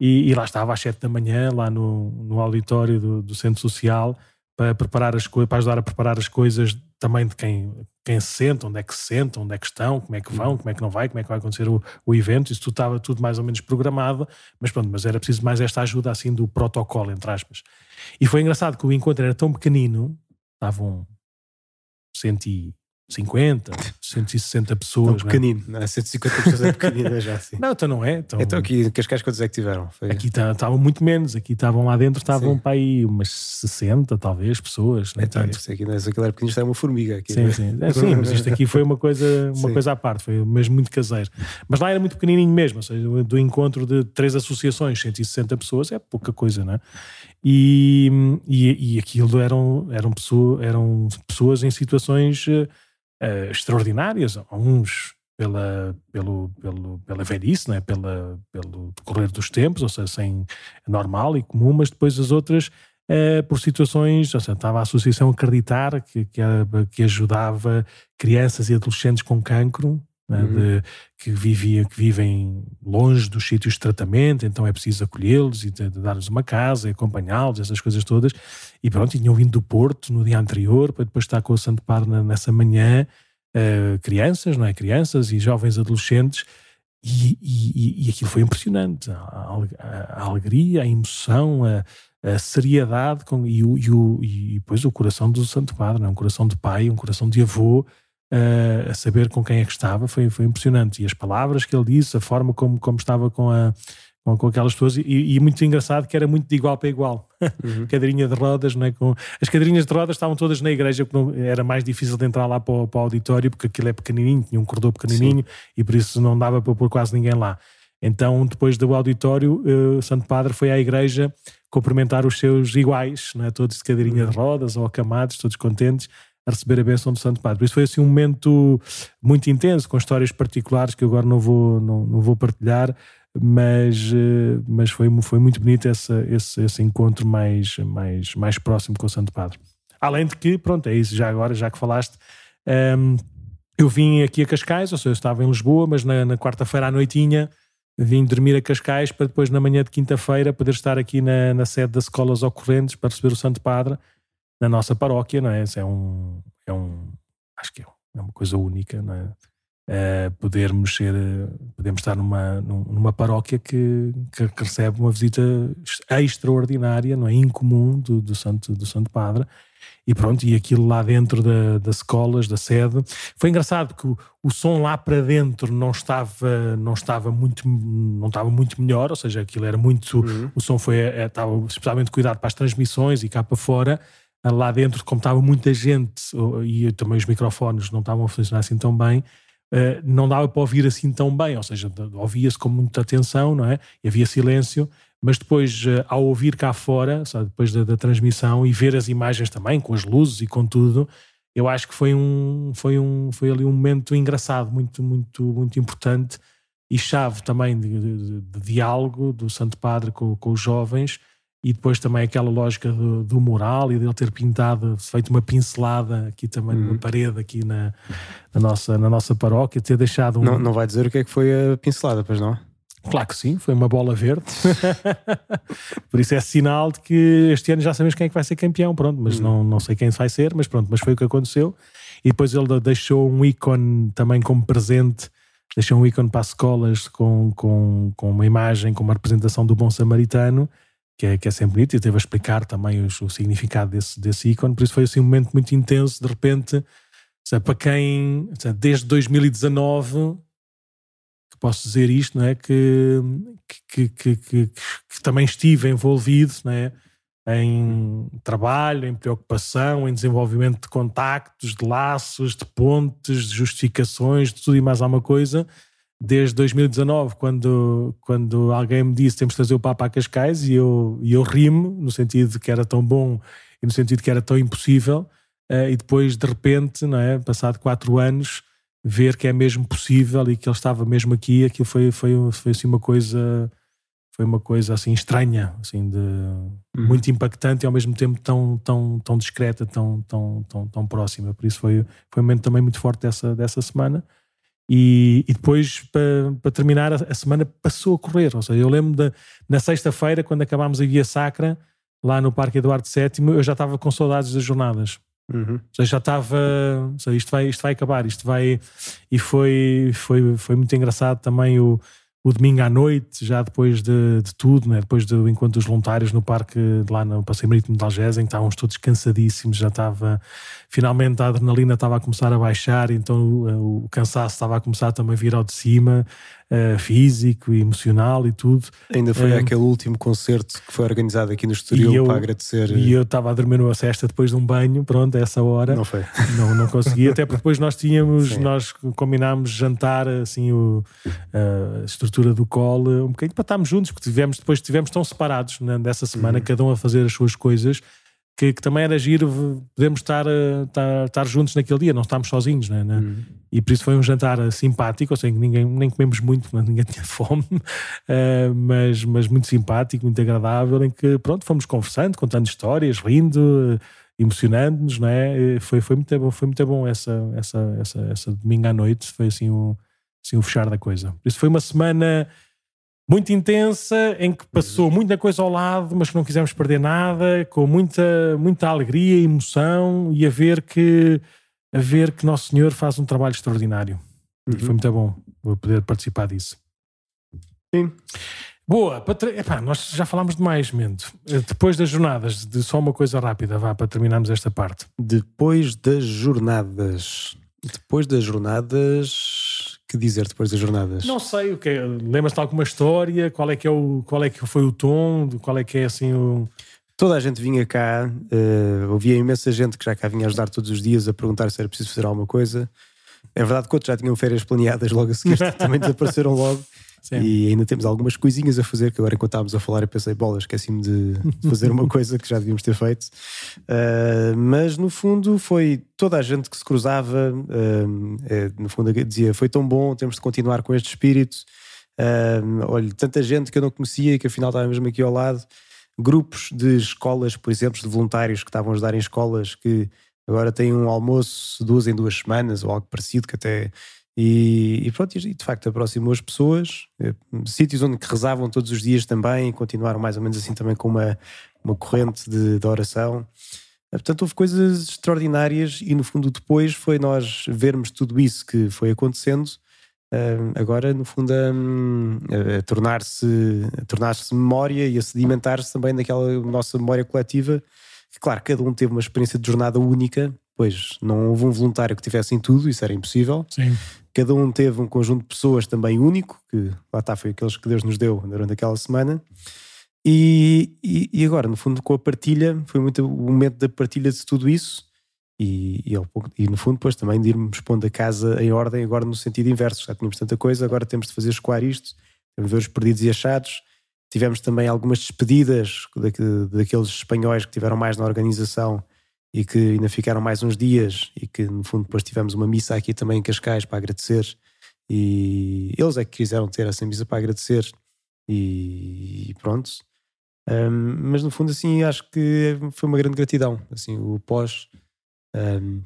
[SPEAKER 1] E, e lá estava às sete da manhã, lá no, no auditório do, do Centro Social, para preparar as coisas, para ajudar a preparar as coisas também de quem, quem se senta, onde é que se senta, onde é que estão, como é que vão, como é que não vai, como é que vai acontecer o, o evento, isso tudo estava tudo mais ou menos programado, mas pronto, mas era preciso mais esta ajuda assim do protocolo, entre aspas. E foi engraçado que o encontro era tão pequenino, estavam 50, 160 pessoas.
[SPEAKER 2] Tão pequenino, não é? 150 pessoas é pequenino já assim.
[SPEAKER 1] Não, então não é.
[SPEAKER 2] Então, então aqui em Cascais quantos é que tiveram?
[SPEAKER 1] Foi... Aqui estavam tá, muito menos, aqui estavam lá dentro, estavam para aí umas 60 talvez pessoas. Não é
[SPEAKER 2] então, isto aqui, não é, aquilo era pequenino, isto era uma formiga. Aqui,
[SPEAKER 1] sim, sim. É, sim, mas isto aqui foi uma coisa, uma coisa à parte, foi mesmo muito caseiro. Mas lá era muito pequenininho mesmo, ou seja, do encontro de três associações, 160 pessoas, é pouca coisa, não é? E, e, e aquilo eram, eram, pessoa, eram pessoas em situações uh, extraordinárias, uns pela, pelo, pelo, pela velhice, né? pela, pelo decorrer dos tempos, ou seja, sem normal e comum, mas depois as outras uh, por situações, ou seja, estava a associação acreditar que, que, que ajudava crianças e adolescentes com cancro, né, uhum. de, que, vivia, que vivem longe dos sítios de tratamento, então é preciso acolhê-los e dar-lhes uma casa, acompanhá-los, essas coisas todas. E pronto, tinham vindo do Porto no dia anterior, para depois estar com o Santo Padre nessa manhã, uh, crianças, não é? Crianças e jovens adolescentes. E, e, e aquilo foi impressionante. A, a, a alegria, a emoção, a, a seriedade com, e, o, e, o, e depois o coração do Santo Padre, não é? um coração de pai, um coração de avô, uh, a saber com quem é que estava, foi, foi impressionante. E as palavras que ele disse, a forma como, como estava com, a, com, com aquelas pessoas, e, e, muito engraçado que era muito de igual para igual. Uhum. Cadeirinha de rodas, não é? com, as cadeirinhas de rodas estavam todas na igreja, porque não, era mais difícil de entrar lá para o, para o auditório, porque aquilo é pequenininho, tinha um corredor pequenininho, Sim. e por isso não dava para pôr quase ninguém lá. Então, depois do auditório, o uh, Santo Padre foi à igreja cumprimentar os seus iguais, não é? todos de cadeirinha de uhum. rodas ou acamados, todos contentes, a receber a bênção do Santo Padre. Por isso foi assim um momento muito intenso, com histórias particulares que agora não vou, não, não vou partilhar, mas, eh, mas foi, foi muito bonito esse, esse, esse encontro mais, mais, mais próximo com o Santo Padre. Além de que, pronto, é isso, já agora, já que falaste, um, ehm, eu vim aqui a Cascais, ou seja, eu estava em Lisboa, mas na, na quarta-feira à noitinha vim dormir a Cascais para depois na manhã de quinta-feira poder estar aqui na, na sede das escolas ocorrentes para receber o Santo Padre na nossa paróquia, não é? É um, é um acho que é, é uma coisa única, não é? Uh, podermos ser, podemos estar numa, numa paróquia que, que, recebe uma visita extraordinária, não é? Incomum do, do, Santo, do Santo Padre. E pronto, e aquilo lá dentro da, das escolas, da sede. Foi engraçado porque o, o, som lá para dentro não estava, não estava muito, não estava muito melhor, ou seja, aquilo era muito, uhum. o som foi, é, estava especialmente cuidado para as transmissões e cá para fora, lá dentro, como estava muita gente e também os microfones não estavam a funcionar assim tão bem, eh, não dava para ouvir assim tão bem, ou seja, ouvia-se com muita atenção, não é? E havia silêncio, mas depois, eh, ao ouvir cá fora, sabe, depois da, da, transmissão e ver as imagens também, com as luzes e com tudo, eu acho que foi um, foi um, foi ali um momento engraçado, muito, muito, muito importante e chave também de, de, de diálogo do Santo Padre com, com os jovens e depois também aquela lógica do, do mural e dele ter pintado, feito uma pincelada aqui também uhum. numa parede aqui na, na, nossa, na nossa paróquia, ter deixado um...
[SPEAKER 2] Não, não vai dizer o que é que foi a pincelada, pois não?
[SPEAKER 1] Claro que sim, foi uma bola verde. Por isso é sinal de que este ano já sabemos quem é que vai ser campeão, pronto, mas uhum. não, não sei quem vai ser, mas pronto, mas foi o que aconteceu. E depois ele deixou um ícone também como presente, deixou um ícone para as escolas com, com, com uma imagem, com uma representação do bom samaritano, que é, que é sempre bonito, e teve a explicar também os, o significado desse, desse ícone, por isso foi assim um momento muito intenso, de repente, seja, para quem, seja, desde 2019, que posso dizer isto, não é? que, que, que, que, que também estive envolvido não é? em trabalho, em preocupação, em desenvolvimento de contactos, de laços, de pontes, de justificações, de tudo e mais alguma coisa, desde 2019, quando, quando alguém me disse temos de trazer o Papa a Cascais, e eu, e eu ri-me, no sentido de que era tão bom e no sentido de que era tão impossível, uh, e depois de repente, não é? Passado quatro anos, ver que é mesmo possível e que ele estava mesmo aqui, aquilo foi, foi, foi assim uma coisa foi uma coisa assim estranha, assim de uhum. muito impactante e ao mesmo tempo tão tão tão discreta, tão tão tão, tão próxima. Por isso foi foi um momento também muito forte dessa dessa semana. E, e depois, para, para terminar, a, a, semana passou a correr. Ou seja, eu lembro de, na sexta-feira, quando acabámos a Via Sacra, lá no Parque Eduardo VII, eu já estava com saudades das jornadas. Uhum. Ou seja, já estava. Seja, isto, vai, isto vai acabar, isto vai. E foi, foi, foi muito engraçado também o o domingo à noite, já depois de, de tudo, né? depois do encontro dos voluntários no parque, lá no Passeio Marítimo de Algés, em que estávamos todos cansadíssimos, já estava, finalmente a adrenalina estava a começar a baixar, então o, o cansaço estava a começar também a vir ao de cima, uh, físico e emocional e tudo.
[SPEAKER 2] Ainda foi um, aquele último concerto que foi organizado aqui no Estoril para agradecer.
[SPEAKER 1] E eu estava a dormir numa cesta depois de um banho, pronto, a essa hora.
[SPEAKER 2] Não foi.
[SPEAKER 1] Não, não consegui, até porque depois nós tínhamos, Sim. nós combinámos jantar, assim, o, a estrutura do colo, um bocadinho para estarmos juntos, porque tivemos, depois estivemos tão separados né, dessa semana, uhum. cada um a fazer as suas coisas que, que, também era giro podemos estar, estar, estar, juntos naquele dia, não estamos sozinhos, né? né? Uhum. E por isso foi um jantar simpático, ou seja, ninguém, nem comemos muito, ninguém tinha fome, uh, mas, mas muito simpático, muito agradável, em que pronto, fomos conversando, contando histórias, rindo, emocionando-nos, não é? Foi, foi, muito bom, foi muito bom essa, essa, essa, essa domingo à noite, foi assim o, assim o fechar da coisa. Por isso foi uma semana muito intensa, em que passou muita coisa ao lado, mas que não quisemos perder nada, com muita, muita alegria e emoção, e a ver que, a ver que Nosso Senhor faz um trabalho extraordinário. Uhum. E foi muito bom poder participar disso.
[SPEAKER 2] Sim.
[SPEAKER 1] Boa, Epá, nós já falámos demais, Mento. Depois das jornadas, de só uma coisa rápida, vá, para terminarmos esta parte.
[SPEAKER 2] Depois das jornadas. Depois das jornadas, que dizer depois das jornadas?
[SPEAKER 1] Não sei, o que é, lembras-te de alguma história? Qual é que é o qual é que foi o tom? Qual é que é assim o
[SPEAKER 2] Toda a gente vinha cá, uh, ouvia imensa gente que já cá vinha ajudar todos os dias a perguntar se era preciso fazer alguma coisa. É verdade que outros já tinham férias planeadas logo a seguir, também desapareceram logo. Sim. E ainda temos algumas coisinhas a fazer, que agora enquanto estávamos a falar eu pensei, bola, esqueci-me de fazer uma coisa que já devíamos ter feito. Uh, mas no fundo foi toda a gente que se cruzava, uh, é, no fundo dizia, foi tão bom, temos de continuar com este espírito. Uh, olha, tanta gente que eu não conhecia e que afinal estava mesmo aqui ao lado. Grupos de escolas, por exemplo, de voluntários que estavam a ajudar em escolas que agora têm um almoço duas em duas semanas ou algo parecido, que até e, e, pronto, e de facto aproximou as pessoas, eh, sítios onde rezavam todos os dias também, continuaram mais ou menos assim também com uma, uma corrente de, de oração. Eh, portanto, houve coisas extraordinárias e no fundo depois foi nós vermos tudo isso que foi acontecendo, uh, agora no fundo a tornar-se tornar memória e a sedimentar-se também naquela nossa memória coletiva, que claro, cada um teve uma experiência de jornada única, pois não houve um voluntário que tivesse em tudo, isso era impossível.
[SPEAKER 1] Sim.
[SPEAKER 2] Cada um teve um conjunto de pessoas também único, que lá está, foi aqueles que Deus nos deu durante aquela semana. E, e, e agora, no fundo, com a partilha, foi muito o momento da partilha de tudo isso. E, e, e, no fundo, depois também de irmos pondo a casa em ordem, agora no sentido inverso. Já tínhamos tanta coisa, agora temos de fazer escoar isto, temos de ver os perdidos e achados. Tivemos também algumas despedidas daqueles espanhóis que tiveram mais na organização e que ainda ficaram mais uns dias e que no fundo depois tivemos uma missa aqui também em Cascais para agradecer. E eles é que quiseram ter essa missa para agradecer. E, pronto. Um, mas no fundo assim acho que foi uma grande gratidão assim o pós um,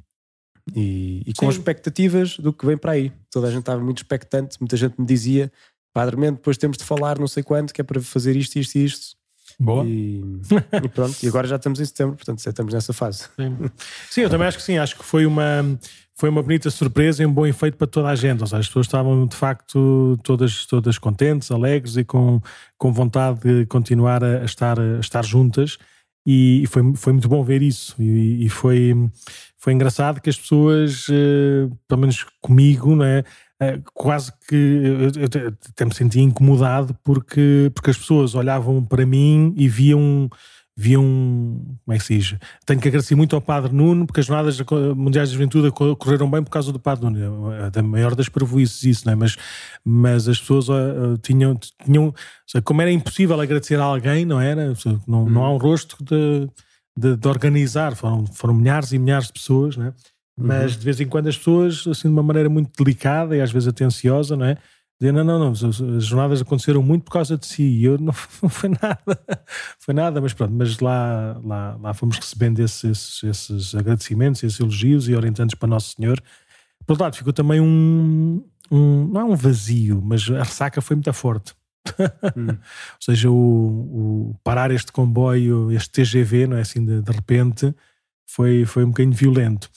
[SPEAKER 2] e, e com expectativas do que vem para aí. Toda a gente estava muito expectante muita gente me dizia Padre Mendo, depois temos de falar não sei quanto que é para fazer isto, isto e isto
[SPEAKER 1] Boa.
[SPEAKER 2] E, e, pronto, e agora já estamos em setembro, portanto já estamos nessa fase.
[SPEAKER 1] Sim. sim, eu também acho que sim, acho que foi uma, foi uma bonita surpresa e um bom efeito para toda a gente. Ou seja, as pessoas estavam de facto todas, todas contentes, alegres e com, com vontade de continuar a estar, a estar juntas. E, foi, foi muito bom ver isso. E, e foi, foi engraçado que as pessoas, eh, pelo menos comigo, não é? Eh, quase que eu, até me sentia incomodado porque, porque as pessoas olhavam para mim e viam viam, como é que se diz? Tenho que agradecer muito ao Padre Nuno, porque as jornadas mundiais de juventude correram bem por causa do Padre Nuno. É da maior das prejuízos isso, não é? Mas, mas as pessoas uh, tinham, tinham como era impossível agradecer a alguém, não era? Não, não há um rosto de de, de organizar, foram, foram milhares e milhares de pessoas, né? Mas uhum. de vez em quando as pessoas, assim, de uma maneira muito delicada e às vezes atenciosa, não é? Dizem, não, não, não, as jornadas aconteceram muito por causa de si. E eu não, não foi nada, foi nada, mas pronto, mas lá, lá, lá fomos recebendo esses, esses agradecimentos, esses elogios e orientantes para Nosso Senhor. Por outro lado, ficou também um, um não é um vazio, mas a ressaca foi muito forte. Hum. Ou seja, o, o, parar este comboio, este TGV, não é assim, de, de repente, foi, foi um bocadinho violento.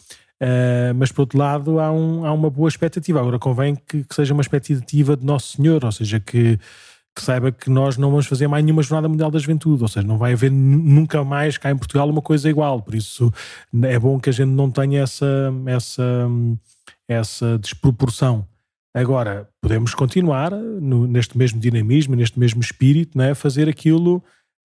[SPEAKER 1] Uh, mas por outro lado há, um, há uma boa expectativa. Agora convém que, que, seja uma expectativa de Nosso Senhor, ou seja, que, que, saiba que nós não vamos fazer mais nenhuma Jornada Mundial da Juventude, ou seja, não vai haver nunca mais cá em Portugal uma coisa igual. Por isso é bom que a gente não tenha essa, essa, essa desproporção. Agora, podemos continuar no, neste mesmo dinamismo, neste mesmo espírito, né, fazer aquilo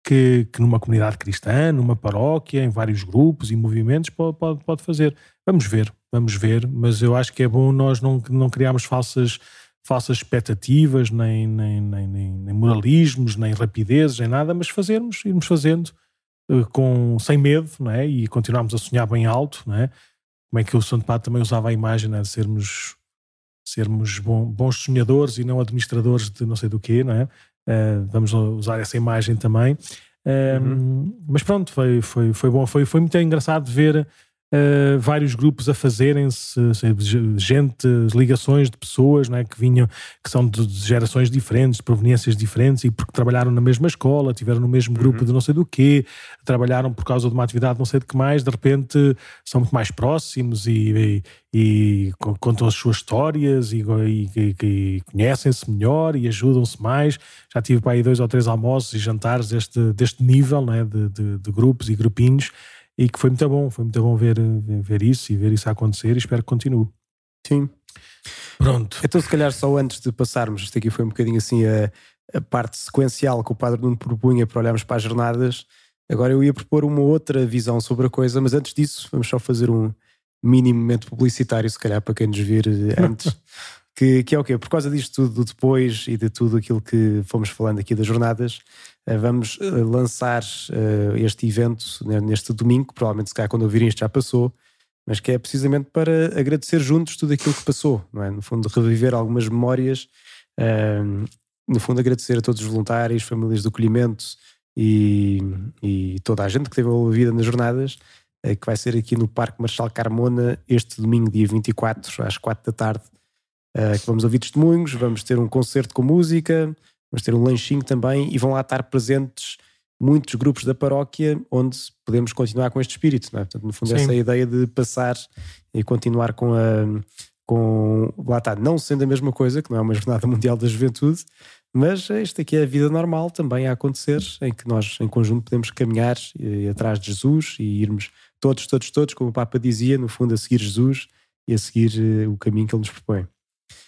[SPEAKER 1] que, que, numa comunidade cristã, numa paróquia, em vários grupos e movimentos, pode, pode, pode fazer. Vamos ver, vamos ver, mas eu acho que é bom nós não, não criarmos falsas, falsas expectativas, nem, nem, nem, nem, moralismos, nem rapidezes, nem nada, mas fazermos, irmos fazendo eh, com, sem medo, não é? E continuarmos a sonhar bem alto, não é? Como é que o Santo Padre também usava a imagem né, de sermos sermos bons sonhadores e não administradores de não sei do quê, não é? Uh, vamos usar essa imagem também. Uh, uhum. Mas pronto, foi, foi, foi bom, foi, foi muito engraçado ver uh, vários grupos a fazerem-se, gente, ligações de pessoas né, que vinham, que são de, gerações diferentes, de proveniências diferentes e porque trabalharam na mesma escola, tiveram no mesmo grupo uhum. de não sei do quê, trabalharam por causa de uma atividade não sei de que mais, de repente são muito mais próximos e, e, e contam as suas histórias e, e conhecem-se melhor e ajudam-se mais. Já tive para aí dois ou três almoços e jantares deste, deste nível né, de, de, de grupos e grupinhos e que foi muito bom, foi muito bom ver, ver isso e ver isso acontecer e espero que continue.
[SPEAKER 2] Sim.
[SPEAKER 1] Pronto.
[SPEAKER 2] Então, se calhar, só antes de passarmos, isto aqui foi um bocadinho assim a, a parte sequencial que o Padre Nuno propunha para olharmos para as jornadas. Agora eu ia propor uma outra visão sobre a coisa, mas antes disso, vamos só fazer um mini momento publicitário, se calhar, para quem nos vir antes. que, que é o quê? Por causa disto tudo depois e de tudo aquilo que fomos falando aqui das jornadas, eh, vamos eh, lançar eh, este evento neste domingo, provavelmente se calhar quando ouvirem isto já passou, mas que é precisamente para agradecer juntos tudo aquilo que passou, não é? No fundo, reviver algumas memórias, no fundo, agradecer a todos os voluntários, famílias de acolhimento e, e toda a gente que teve envolvida nas jornadas, que vai ser aqui no Parque Marechal Carmona este domingo, dia 24, às 4 da tarde. Que vamos ouvir testemunhos, vamos ter um concerto com música, Vamos ter um lanchinho também e vão lá estar presentes muitos grupos da paróquia onde podemos continuar com este espírito, não é? Portanto, no fundo, Sim. essa é a ideia de passar e continuar com a. Com, lá está, não sendo a mesma coisa, que não é uma Jornada Mundial da Juventude, mas esta aqui é a vida normal também a acontecer, em que nós, em conjunto, podemos caminhar e, atrás de Jesus e irmos todos, todos, todos, como o Papa dizia, no fundo, a seguir Jesus e a seguir uh, o caminho que ele nos propõe.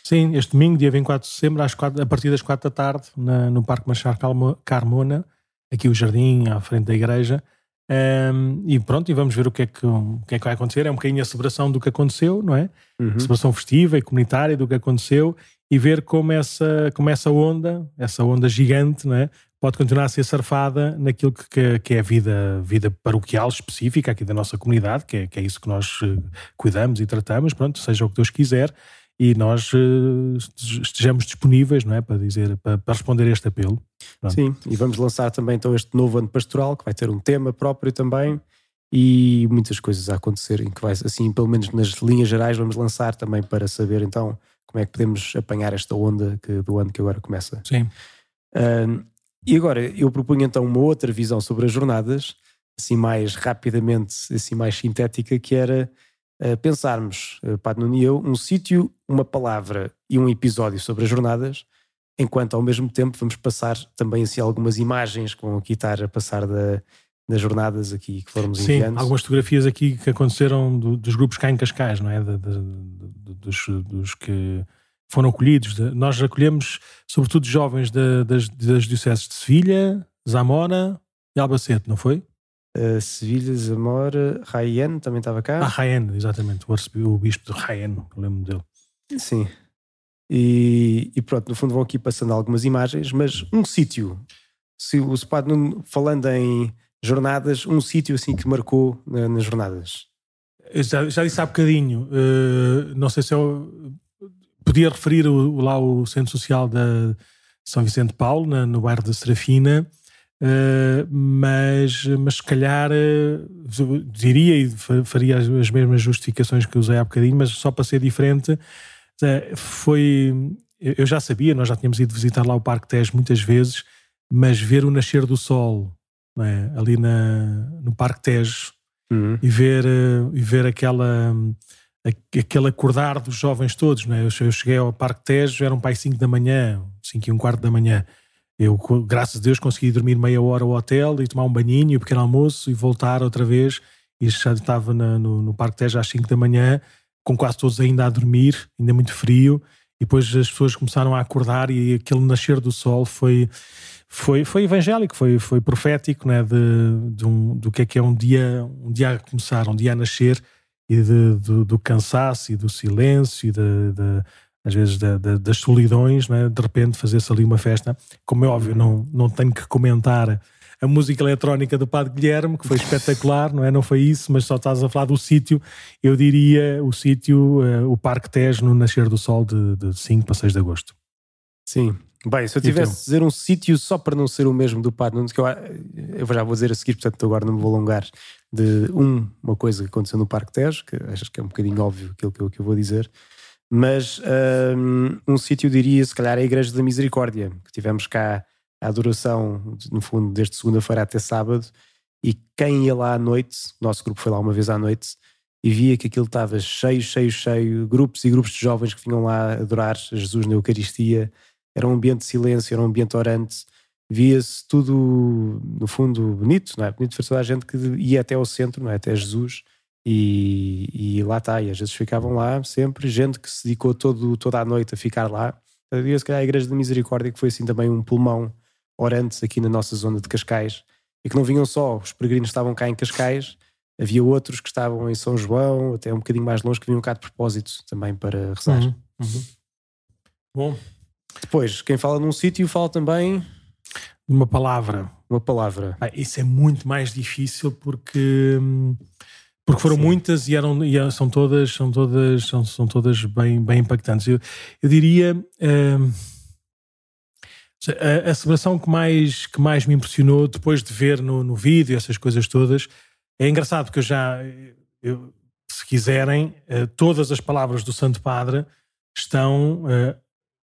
[SPEAKER 1] Sim, este domingo, dia 24 de setembro, às quatro, a partir das 4 da tarde, na, no Parque Machar Carmona, aqui o jardim, à frente da igreja. Um, e pronto, e vamos ver o que, é que, o que é que vai acontecer. É um bocadinho a celebração do que aconteceu, não é? Uhum. Celebração festiva e comunitária do que aconteceu e ver como essa, como essa onda, essa onda gigante, não é? Pode continuar a ser surfada naquilo que, que, que é a vida, vida paroquial específica aqui da nossa comunidade, que é, que é isso que nós eh, cuidamos e tratamos, pronto, seja o que Deus quiser e nós uh, estejamos disponíveis não é, para dizer para, para responder a este apelo.
[SPEAKER 2] Pronto. Sim, e vamos lançar também então este novo ano pastoral que vai ter um tema próprio também e muitas coisas a acontecerem que vai assim pelo menos nas linhas gerais vamos lançar também para saber então como é que podemos apanhar esta onda que, do ano que agora começa.
[SPEAKER 1] Sim.
[SPEAKER 2] Uh, e agora eu proponho então uma outra visão sobre as jornadas assim mais rapidamente assim mais sintética que era pensarmos, uh, Padre Nuno e eu, um sítio, uma palavra e um episódio sobre as jornadas, enquanto ao mesmo tempo vamos passar também assim algumas imagens que vão aqui estar a passar da, das jornadas aqui que fomos
[SPEAKER 1] Sim,
[SPEAKER 2] enviando.
[SPEAKER 1] algumas fotografias aqui que aconteceram do, dos grupos cá em Cascais, não é? De, de, de, dos, dos, que foram acolhidos. nós acolhemos sobretudo jovens das, das dioceses de Sevilha, Zamora e Albacete, não foi?
[SPEAKER 2] Uh, Sevilha, Zamora, Rayen também estava cá.
[SPEAKER 1] Ah, Rayen, exatamente, o, bispo de Rayen, lembro dele.
[SPEAKER 2] Sim. E, e, pronto, no fundo vão aqui passando algumas imagens, mas um sítio, se o Spad falando em, jornadas, um sítio assim que marcou nas jornadas.
[SPEAKER 1] Já, já, disse há bocadinho, uh, não sei se eu podia referir o, lá o Centro Social da São Vicente Paulo, na, no bairro da Serafina, uh, mas, mas se calhar uh, diria e faria as, as, mesmas justificações que usei há bocadinho, mas só para ser diferente, foi. Eu já sabia, nós já tínhamos ido visitar lá o Parque Tejo muitas vezes, mas ver o nascer do sol é? ali na, no Parque Tejo uhum. e, ver, uh, e ver aquela, aquele acordar dos jovens todos. É? eu, eu cheguei ao Parque Tejo, eram pai 5 da manhã, 5 e um quarto da manhã. Eu, graças a Deus, consegui dormir meia hora ao hotel e tomar um banhinho, um pequeno almoço e voltar outra vez. E já estava na, no, no Parque Tejo às 5 da manhã, com quase todos ainda a dormir, ainda muito frio. E depois as pessoas começaram a acordar e aquele nascer do sol foi foi, foi evangélico, foi, foi profético né, de, de um, do que é que é um dia, um dia a começar, um dia a nascer e de, de do cansaço e do silêncio e de, de às vezes das solidões, né, de repente fazer-se ali uma festa. Como é óbvio, não, não tenho que comentar a música eletrónica do Padre Guilherme, que foi espetacular, não é? Não foi isso, mas só estás a falar do sítio. Eu diria o sítio, uh, o Parque Tejo, no Nascer do Sol de, de 5 para 6 de agosto.
[SPEAKER 2] Sim, Bem, se eu tivesse então. dizer um sítio só para não ser o mesmo do Padre Nunes, que eu, eu já vou dizer a seguir, portanto agora não me vou alongar, de um, uma coisa que aconteceu no Parque Tejo, que acho que é um bocadinho óbvio aquilo que eu, que eu vou dizer, mas um, um sítio diria se calhar a Igreja da Misericórdia, que tivemos cá a adoração, no fundo, desde segunda-feira até sábado, e quem ia lá à noite, nosso grupo foi lá uma vez à noite, e via que aquilo estava cheio, cheio, cheio, grupos e grupos de jovens que vinham lá adorar Jesus na Eucaristia, era um ambiente de silêncio, era um ambiente orante, via-se tudo, no fundo, bonito, não é? Bonito para toda a gente que ia até ao centro, não é? Até Jesus, e, e lá está, e às vezes ficavam lá sempre, gente que se dedicou todo, toda a noite a ficar lá. Havia se calhar a Igreja da Misericórdia, que foi assim também um pulmão orante aqui na nossa zona de Cascais, e que não vinham só, os peregrinos estavam cá em Cascais, havia outros que estavam em São João, até um bocadinho mais longe, que vinham cá de propósito também para rezar. Uhum, uhum.
[SPEAKER 1] Bom,
[SPEAKER 2] depois, quem fala num sítio fala também.
[SPEAKER 1] Uma palavra.
[SPEAKER 2] Uma palavra.
[SPEAKER 1] Ah, isso é muito mais difícil porque. Porque foram Sim. muitas e, eram, e são todas, são todas, são, são todas bem, bem impactantes. Eu, eu diria. Uh, a, a celebração que mais, que mais me impressionou depois de ver no, no vídeo essas coisas todas é engraçado porque eu já, eu, se quiserem, uh, todas as palavras do Santo Padre estão uh,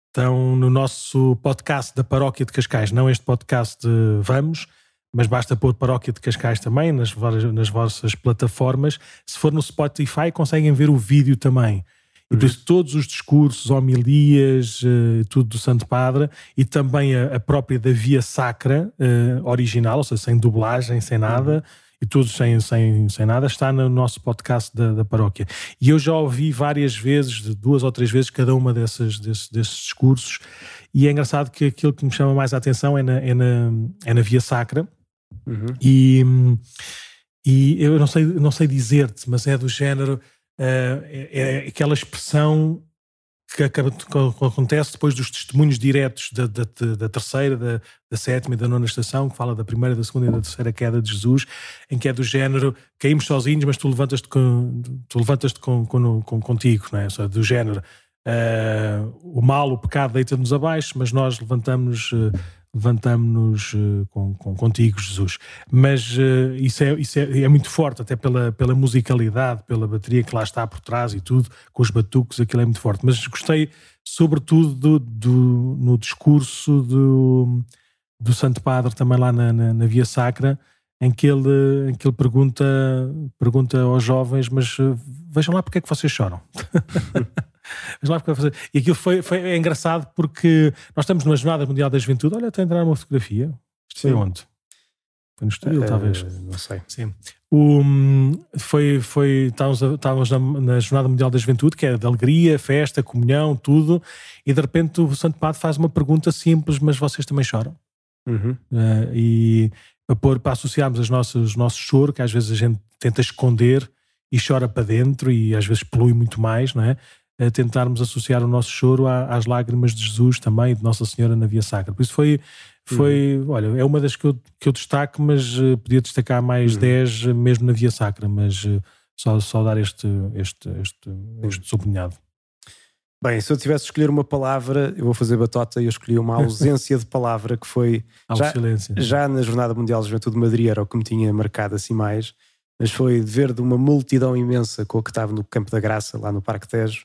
[SPEAKER 1] estão no nosso podcast da Paróquia de Cascais, não este podcast de Vamos, mas basta pôr Paróquia de Cascais também nas, nas vossas plataformas. Se for no Spotify, conseguem ver o vídeo também. E por isso, todos os discursos, homilias, uh, tudo do Santo Padre e também a, a própria da Via Sacra uh, original, ou seja, sem dublagem, sem nada. Uhum e tudo sem, sem, sem nada, está no nosso podcast da, da paróquia. E eu já ouvi várias vezes, duas ou três vezes, cada uma dessas, desses, desses discursos, e é engraçado que aquilo que me chama mais a atenção é na, é na, é na Via Sacra, uhum. e, e eu não sei, não sei dizer-te, mas é do género, uh, é, é aquela expressão que, acaba, acontece depois dos testemunhos diretos da, da, da terceira, da, da, sétima e da nona estação, que fala da primeira, da segunda e da terceira queda de Jesus, em que é do género caímos sozinhos, mas tu levantas-te com, tu levantas com, com, com, contigo, não é? Do género uh, o mal, o pecado deita-nos abaixo, mas nós levantamos. Uh, levantamos-nos uh, com, com, contigo, Jesus. Mas uh, isso, é, isso é, é, muito forte, até pela, pela musicalidade, pela bateria que lá está por trás e tudo, com os batucos, aquilo é muito forte. Mas gostei, sobretudo, do, do no discurso do, do Santo Padre, também lá na, na, na Via Sacra, em que ele, em que ele pergunta, pergunta aos jovens, mas uh, vejam lá porque é que vocês choram. E aquilo foi, foi é engraçado porque nós estamos numa Jornada Mundial da Juventude. Olha, está a entrar uma fotografia. Isto foi onde? Foi no Estoril, uh, talvez.
[SPEAKER 2] Não sei.
[SPEAKER 1] Sim. O, foi, foi, estávamos, estávamos na, na, Jornada Mundial da Juventude, que é de alegria, festa, comunhão, tudo, e de repente o Santo Padre faz uma pergunta simples, mas vocês também choram? Uhum. Uh, e para, pôr, para associarmos as nossas, o nosso choro, que às vezes a gente tenta esconder e chora para dentro e às vezes polui muito mais, não é? A tentarmos associar o nosso choro às lágrimas de Jesus também, de Nossa Senhora na Via Sacra. Por isso foi, foi uhum. olha, é uma das que eu, que eu destaco, mas uh, podia destacar mais uhum. 10 mesmo na Via Sacra, mas uh, só, só dar este, este, este, este sublinhado.
[SPEAKER 2] Bem, se eu tivesse de escolher uma palavra, eu vou fazer batota e eu escolhi uma ausência de palavra que foi já, já na Jornada Mundial de Juventude de Madrid, era o que me tinha marcado assim mais, mas foi de ver de uma multidão imensa com o que estava no Campo da Graça, lá no Parque Tejo,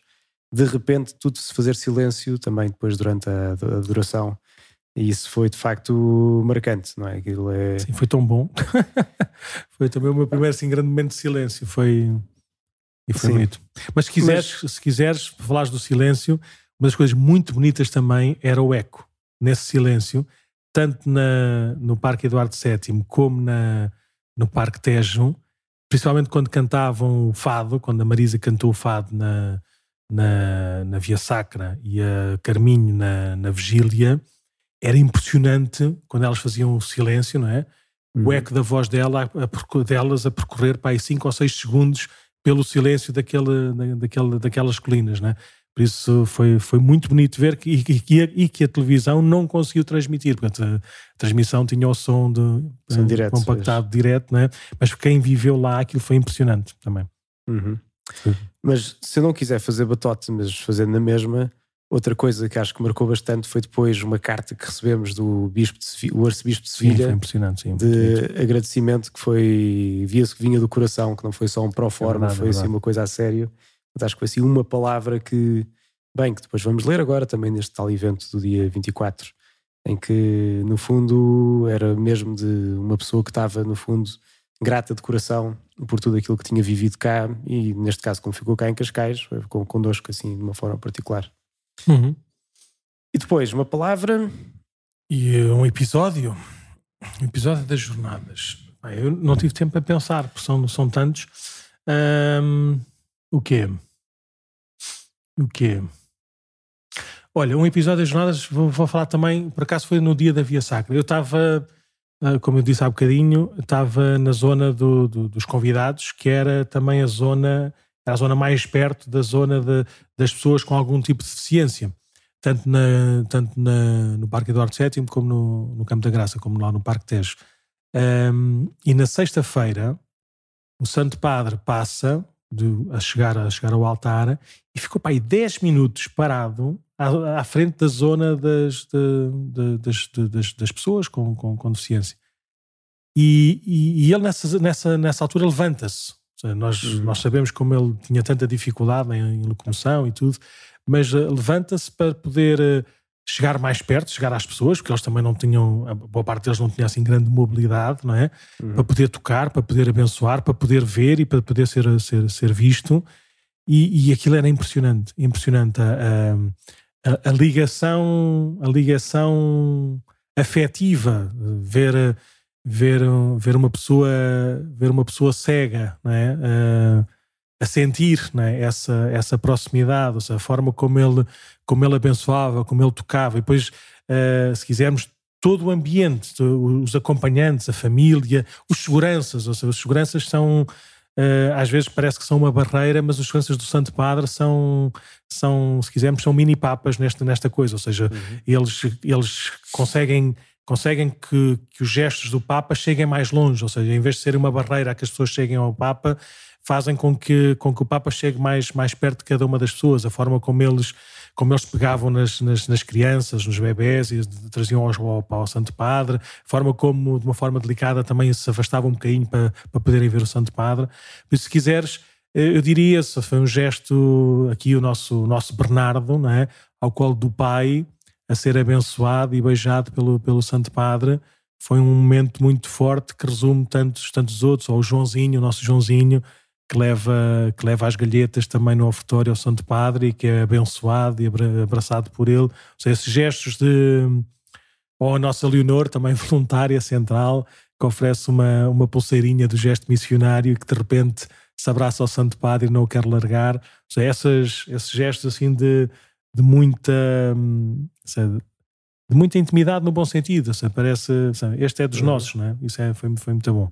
[SPEAKER 2] de repente tudo se fazer silêncio também depois durante a, a duração. E isso foi de facto marcante, não é? Aquilo é...
[SPEAKER 1] Sim, foi tão bom. foi também o meu primeiro assim, grande momento de silêncio. Foi e foi Sim. bonito. Mas se quiseres, Mas... se quiseres, falares do silêncio, uma das coisas muito bonitas também era o eco nesse silêncio, tanto na, no Parque Eduardo VII como na, no Parque Tejo, principalmente quando cantavam o fado, quando a Marisa cantou o fado na, na, na Via Sacra e a Carminho na, na Vigília, era impressionante quando elas faziam o silêncio, não é? O uhum. eco da voz dela, a, delas a percorrer para aí 5 ou 6 segundos pelo silêncio daquele, daquele, daquelas colinas, né? Por isso foi, foi muito bonito ver que, e, que, e que a televisão não conseguiu transmitir. Portanto, a, transmissão tinha o som, de, som uh, direto, compactado direto, né? mas quem viveu lá aquilo foi impressionante também.
[SPEAKER 2] Uhum. Mas se eu não quiser fazer batote, mas fazer na mesma, Outra coisa que acho que marcou bastante foi depois uma carta que recebemos do Bispo de Sevilha, o Arcebispo de Sevilha,
[SPEAKER 1] sim, impressionante, sim,
[SPEAKER 2] de agradecimento que foi, via-se que vinha do coração, que não foi só um pro forma, é foi assim uma coisa a sério. Mas acho que foi assim uma palavra que, bem, que depois vamos ler agora também neste tal evento do dia 24, em que no fundo era mesmo de uma pessoa que estava no fundo grata de coração por tudo aquilo que tinha vivido cá e neste caso como ficou cá em Cascais, com, connosco assim de uma forma particular.
[SPEAKER 1] Uhum.
[SPEAKER 2] E depois, uma palavra.
[SPEAKER 1] E um episódio. Um episódio das jornadas. Eu não tive tempo para pensar, porque são, são tantos. Um, o quê? O quê? Olha, um episódio das jornadas, vou, vou, falar também, por acaso foi no dia da Via Sacra. Eu estava, como eu disse há bocadinho, estava na zona do, do, dos convidados, que era também a zona a zona mais perto da zona de, das pessoas com algum tipo de deficiência, tanto, na, tanto na, no Parque Eduardo VII como no, no Campo da Graça, como lá no Parque Tejo. Um, e na sexta-feira, o Santo Padre passa de, a, chegar, a chegar ao altar e ficou para aí 10 minutos parado à, à frente da zona das, de, de, das, das, das, pessoas com, com, com deficiência. E, e, e, ele nessa, nessa, nessa altura levanta-se nós, uhum. nós sabemos como ele tinha tanta dificuldade em, em locomoção e tudo, mas uh, levanta-se para poder uh, chegar mais perto, chegar às pessoas, porque eles também não tinham, a boa parte deles não tinha assim grande mobilidade, não é? Uhum. Para poder tocar, para poder abençoar, para poder ver e para poder ser, ser, ser visto. E, e aquilo era impressionante, impressionante. A, a, a ligação, a ligação afetiva, ver ver, ver uma pessoa ver uma pessoa cega é? A sentir não é? essa, essa proximidade, seja, a forma como ele, como ele abençoava, como ele tocava, e depois, uh, se quisermos, todo o ambiente, os acompanhantes, a família, os seguranças, ou seja, os seguranças são, às vezes parece que são uma barreira, mas os seguranças do Santo Padre são, são se quisermos, são mini papas nesta, nesta coisa, ou seja, uhum. eles, eles conseguem conseguem que, que os gestos do Papa cheguem mais longe, ou seja, em vez de ser uma barreira a que as pessoas cheguem ao Papa, fazem com que, com que o Papa chegue mais, mais perto de cada uma das pessoas, a forma como eles, como eles pegavam nas, nas, nas crianças, nos bebés e traziam ao, ao, ao, Santo Padre, forma como, de uma forma delicada, também se afastavam um bocadinho para, para poderem ver o Santo Padre. Por isso, se quiseres, eu diria, se foi um gesto aqui o nosso, o nosso Bernardo, não é? ao qual do pai, a ser abençoado e beijado pelo, pelo Santo Padre. Foi um momento muito forte que resume tantos, tantos outros, ou o Joãozinho, o nosso Joãozinho, que leva, que leva as galhetas também no ofertório ao Santo Padre e que é abençoado e abraçado por ele. Ou seja, esses gestos de. Ou a nossa Leonor, também voluntária central, que oferece uma, uma pulseirinha do gesto missionário e que de repente se abraça ao Santo Padre e não o quer largar. Ou seja, essas, esses gestos assim de, de muita de muita intimidade no bom sentido. Parece, este é dos uhum. nossos, não é? Isso é, foi, foi muito bom.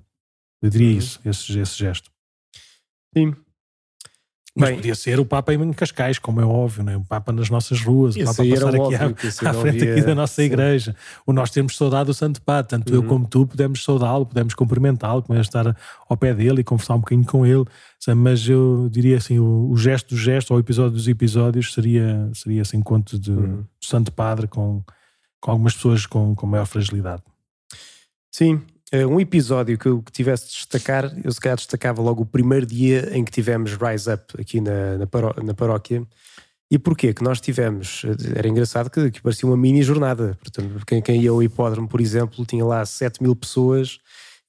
[SPEAKER 1] Eu diria uhum. isso, esse, esse gesto.
[SPEAKER 2] Sim.
[SPEAKER 1] Mas Bem, podia ser o Papa em Cascais, como é óbvio, né? o Papa nas nossas ruas, o Papa passar aqui óbvio, à, à frente aqui da nossa sim. igreja. O nós temos saudade do Santo Padre, tanto uhum. eu como tu podemos saudá-lo, podemos cumprimentá-lo, podemos estar ao pé dele e conversar um bocadinho com ele. Mas eu diria assim, o, o gesto do gesto, ou o episódio dos episódios, seria, seria esse encontro de, uhum. do Santo Padre com, com algumas pessoas com, com maior fragilidade.
[SPEAKER 2] Sim, um episódio que eu tivesse de destacar, eu se calhar destacava logo o primeiro dia em que tivemos Rise Up aqui na, na, paró na paróquia. E porquê? Que nós tivemos, eh, era engraçado que, que parecia uma mini jornada. Portanto, quem, quem ia ao hipódromo, por exemplo, tinha lá 7 mil pessoas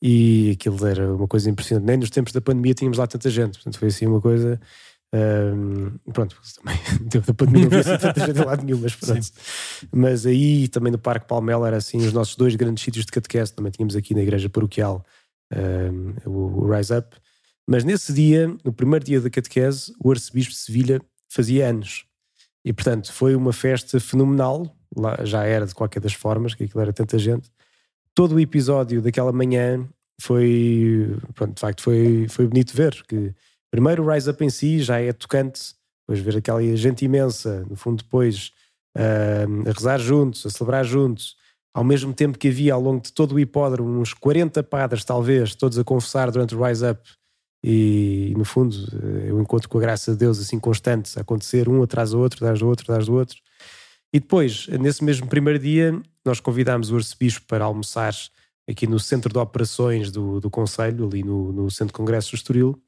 [SPEAKER 2] e aquilo era uma coisa impressionante. Nem nos tempos da pandemia tínhamos lá tanta gente. Portanto, foi assim uma coisa um, pronto, também da pandemia não havia tanta gente lado nenhum, mas pronto. Mas aí também no Parque Palmela era assim os nossos dois grandes sítios de catequese. Também tínhamos aqui na igreja paroquial um, o, o, Rise Up. Mas nesse dia, no primeiro dia da catequese, o arcebispo de Sevilha fazia anos. E portanto foi uma festa fenomenal. Lá já era de qualquer das formas, que aquilo era tanta gente. Todo o episódio daquela manhã foi, pronto, de facto, foi, foi bonito ver que Primeiro, o Rise Up em si já é tocante, depois ver aquela gente imensa, no fundo, depois uh, a rezar juntos, a celebrar juntos, ao mesmo tempo que havia ao longo de todo o hipódromo uns 40 padres, talvez, todos a confessar durante o Rise Up. E, no fundo, eh, eu encontro com a graça de Deus assim constante a acontecer, um atrás do outro, atrás do outro, atrás do outro. E depois, nesse mesmo primeiro dia, nós convidámos o arcebispo para almoçar aqui no centro de operações do, do Conselho, ali no, no Centro de Congressos do Estoril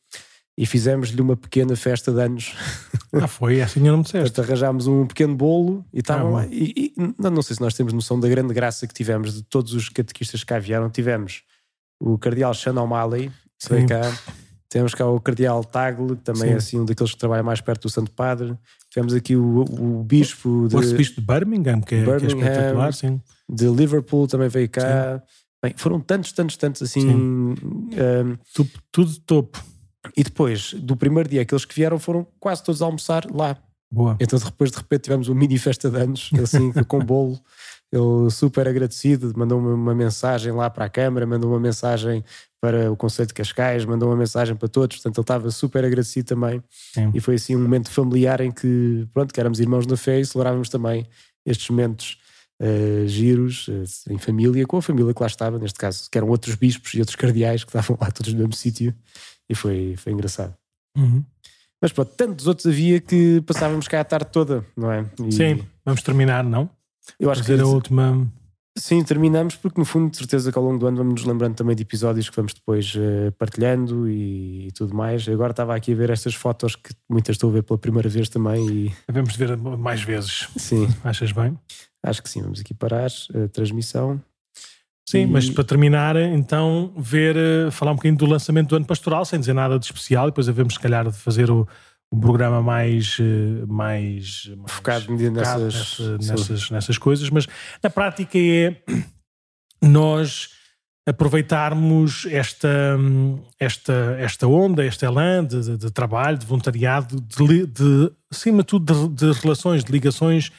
[SPEAKER 2] e fizemos-lhe uma pequena festa de anos.
[SPEAKER 1] Ah, foi? Assim eu não me disseste.
[SPEAKER 2] arranjámos um pequeno bolo e estavam ah. E, e, não, não sei se nós temos noção da grande graça que tivemos de todos os catequistas que cá vieram. Tivemos o cardeal Sean O'Malley, que veio cá. Temos cá o cardeal Tagle, que também Sim. é assim um daqueles que trabalha mais perto do Santo Padre. Tivemos aqui o, o bispo
[SPEAKER 1] de... O arcebispo de Birmingham, que é, Birmingham, que é espetacular, sim.
[SPEAKER 2] De Liverpool também veio cá. Bem, foram tantos, tantos, tantos assim... Um,
[SPEAKER 1] tudo, tudo topo.
[SPEAKER 2] E depois, do primeiro dia, aqueles que vieram foram quase todos a almoçar lá.
[SPEAKER 1] Boa.
[SPEAKER 2] Então depois de repente tivemos uma mini festa de anos, assim, com bolo. Ele super agradecido, mandou uma, uma mensagem lá para a Câmara, mandou uma mensagem para o Conselho de Cascais, mandou uma mensagem para todos, portanto ele estava super agradecido também. Sim. E foi assim um momento familiar em que, pronto, que éramos irmãos na fé e celebrávamos também estes momentos uh, giros uh, em família, com a família que lá estava, neste caso, que eram outros bispos e outros cardeais que estavam lá todos no mesmo sítio e foi, foi engraçado.
[SPEAKER 1] Uhum.
[SPEAKER 2] Mas pronto, tantos outros havia que passávamos cá a tarde toda, não é?
[SPEAKER 1] E... Sim, vamos terminar, não? Eu acho Fazer que a última.
[SPEAKER 2] Sim, terminamos porque no fundo, de certeza que ao longo do ano vamos nos lembrando também de episódios que vamos depois uh, partilhando e, e, tudo mais. Agora estava aqui a ver estas fotos que muitas estou a ver pela primeira vez também e...
[SPEAKER 1] Vamos ver mais vezes.
[SPEAKER 2] Sim.
[SPEAKER 1] Achas bem?
[SPEAKER 2] Acho que sim, vamos aqui parar a transmissão.
[SPEAKER 1] Sim, e... mas para terminar, então, ver, eh, falar um bocadinho do lançamento do ano pastoral, sem dizer nada de especial, e depois havemos, se calhar, de fazer o, um programa mais, eh, mais,
[SPEAKER 2] mais focado, nessas,
[SPEAKER 1] nessa, nessas, nessas coisas, mas na prática é nós aproveitarmos esta, esta, esta onda, este elan de, de, de trabalho, de voluntariado, de, de, acima de tudo de, de relações, de ligações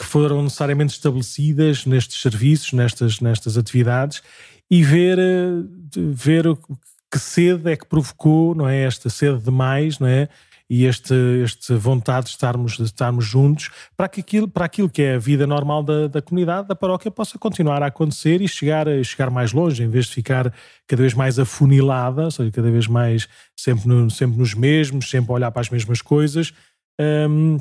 [SPEAKER 1] que foram necessariamente estabelecidas nestes serviços, nestas, nestas atividades, e ver, eh, ver que sede é que provocou, não é? Esta sede de mais, não é? E este, este vontade de estarmos, de estarmos juntos para que aquilo, para aquilo que é a vida normal da, da comunidade, da paróquia, possa continuar a acontecer e chegar, chegar mais longe, em vez de ficar cada vez mais afunilada, ou seja, cada vez mais sempre, no, sempre nos mesmos, sempre a olhar para as mesmas coisas. Um,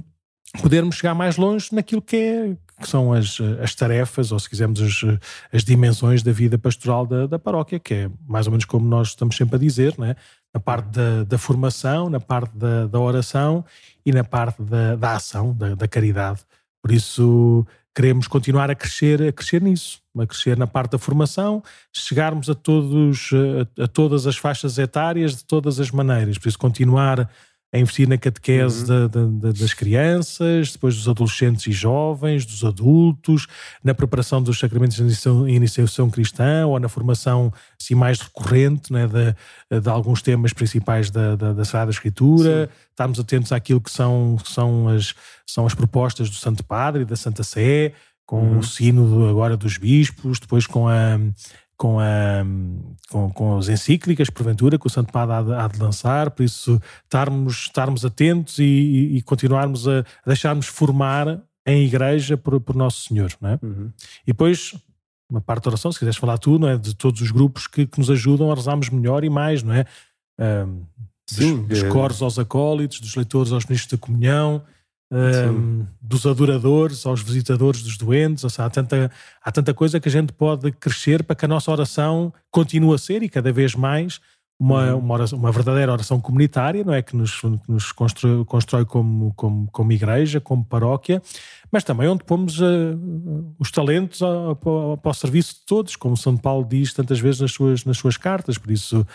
[SPEAKER 1] podermos chegar mais longe naquilo que, é, que são as, as tarefas, ou se quisermos, as, as dimensões da vida pastoral da, da paróquia, que é mais ou menos como nós estamos sempre a dizer, né? na parte da, da formação, na parte da, da oração e na parte da, da ação, da, da caridade. Por isso queremos continuar a crescer, a crescer nisso, a crescer na parte da formação, chegarmos a todos, a, a todas as faixas etárias de todas as maneiras. Por isso continuar a investir na catequese uhum. da, da, das crianças, depois dos adolescentes e jovens, dos adultos, na preparação dos sacramentos de iniciação, iniciação cristã ou na formação assim, mais recorrente né, de, de alguns temas principais da, da, da Sagrada Escritura, Sim. estarmos atentos àquilo que são, que são, as, são as propostas do Santo Padre e da Santa Sé, com uhum. o sino agora dos bispos, depois com a com, a, com, com as encíclicas, porventura, que o Santo Padre há de, há de lançar, por isso estarmos, estarmos atentos e, e, e continuarmos a, a deixarmos formar em igreja por, por Nosso Senhor, não é?
[SPEAKER 2] Uhum.
[SPEAKER 1] E depois, uma parte da oração, se quiseres falar tu, não é? De todos os grupos que, que nos ajudam a rezarmos melhor e mais, não é? Um,
[SPEAKER 2] Sim,
[SPEAKER 1] dos, dos
[SPEAKER 2] é-
[SPEAKER 1] coros aos acólitos, dos leitores aos ministros da comunhão, um, dos adoradores aos visitadores dos doentes. Ou seja, há, tanta, há tanta coisa que a gente pode crescer para que a nossa oração continue a ser e cada vez mais uma,
[SPEAKER 2] Uhum.
[SPEAKER 1] uma, oração- uma verdadeira oração comunitária, não é? Que nos, que nos constrói, constrói como, como, como igreja, como paróquia, mas também onde pomos eh, os talentos a- para, para o serviço de todos, como São Paulo diz tantas vezes nas suas, nas suas cartas. Por isso,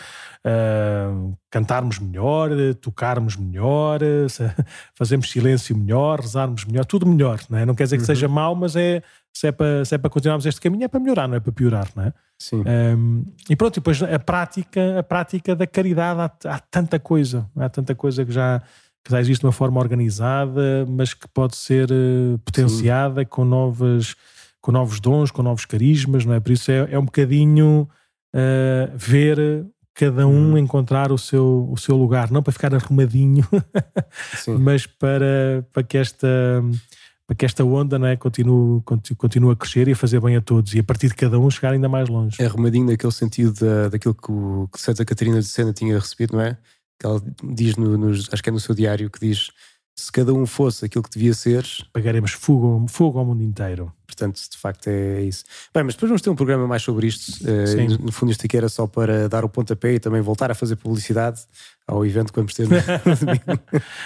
[SPEAKER 1] eh, cantarmos melhor, tocarmos melhor, eh, fazermos silêncio melhor, rezarmos melhor, tudo melhor, não é? Não quer dizer que
[SPEAKER 2] Uhum.
[SPEAKER 1] seja mau, mas é, se, é para, se é para continuarmos este caminho, é para melhorar, não é para piorar, não é?
[SPEAKER 2] Sim.
[SPEAKER 1] Um, e pronto, e depois a prática, a prática da caridade, há, há tanta coisa, há tanta coisa que já, que já existe de uma forma organizada, mas que pode ser eh, potenciada com, novas, com novos dons, com novos carismas, não é? Por isso é, é um bocadinho eh, ver cada um
[SPEAKER 2] Uhum.
[SPEAKER 1] encontrar o seu, o seu lugar, não para ficar arrumadinho,
[SPEAKER 2] Sim.
[SPEAKER 1] mas para, para que esta para que esta onda não é, continue, continue, a crescer e a fazer bem a todos e a partir de cada um chegar ainda mais longe.
[SPEAKER 2] É arrumadinho naquele sentido da, daquilo que, o, que Santa Catarina de Sena tinha recebido, não é? Que ela diz, no, nos- acho que é no seu diário, que diz se cada um fosse aquilo que devia ser,
[SPEAKER 1] Pagaremos fogo, fogo ao mundo inteiro.
[SPEAKER 2] portanto, de facto é isso. Bem, mas depois vamos ter um programa mais sobre isto. No, no fundo, isto aqui era só para dar o pontapé e também voltar a fazer publicidade ao evento que vamos ter no domingo.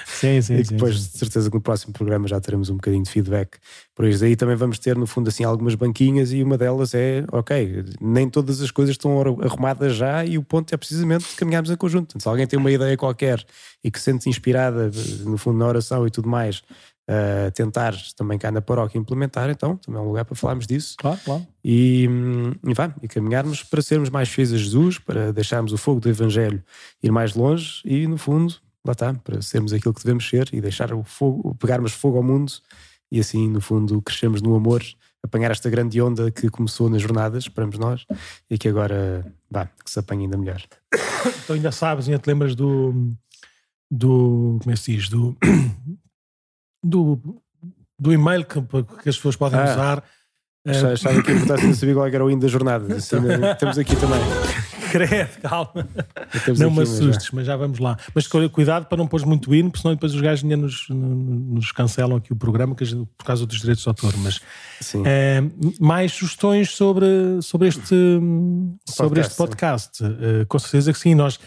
[SPEAKER 1] Sim, sim,
[SPEAKER 2] e que
[SPEAKER 1] sim,
[SPEAKER 2] depois,
[SPEAKER 1] sim.
[SPEAKER 2] de certeza, que no próximo programa já teremos um bocadinho de feedback por isso. Daí também vamos ter, no fundo, assim, algumas banquinhas e uma delas é, ok, nem todas as coisas estão ar- arrumadas já e o ponto é precisamente caminharmos em conjunto. Portanto, se alguém tem uma ideia qualquer e que se sente inspirada, no fundo, na oração e tudo mais, a tentar também cá na paróquia implementar, então também é um lugar para falarmos disso
[SPEAKER 1] Claro, claro.
[SPEAKER 2] e, hum, e, vá, e caminharmos para sermos mais fiéis a Jesus, para deixarmos o fogo do Evangelho ir mais longe e, no fundo, lá está, para sermos aquilo que devemos ser e deixar o fogo, pegarmos fogo ao mundo e assim, no fundo, crescemos no amor, apanhar esta grande onda que começou nas jornadas, esperamos nós, e que agora, vá, que se apanhe ainda melhor.
[SPEAKER 1] Então ainda sabes, ainda te lembras do. do como é que se diz? Do. Do, do e-mail que, que as pessoas podem
[SPEAKER 2] Ah.
[SPEAKER 1] usar.
[SPEAKER 2] Achava- Achava que a importância de saber qual era o hino das jornadas. Assim, né, temos aqui também.
[SPEAKER 1] credo, calma. Não me
[SPEAKER 2] mas já.
[SPEAKER 1] assustes, mas já vamos lá. Mas cu- cuidado para não pôr muito hino, porque senão depois os gajos ainda nos, nos cancelam aqui o programa gente- por causa dos direitos de autor. Mas. Eh, mais sugestões sobre, sobre, este, sobre este podcast. Eh, com certeza que sim. Nós,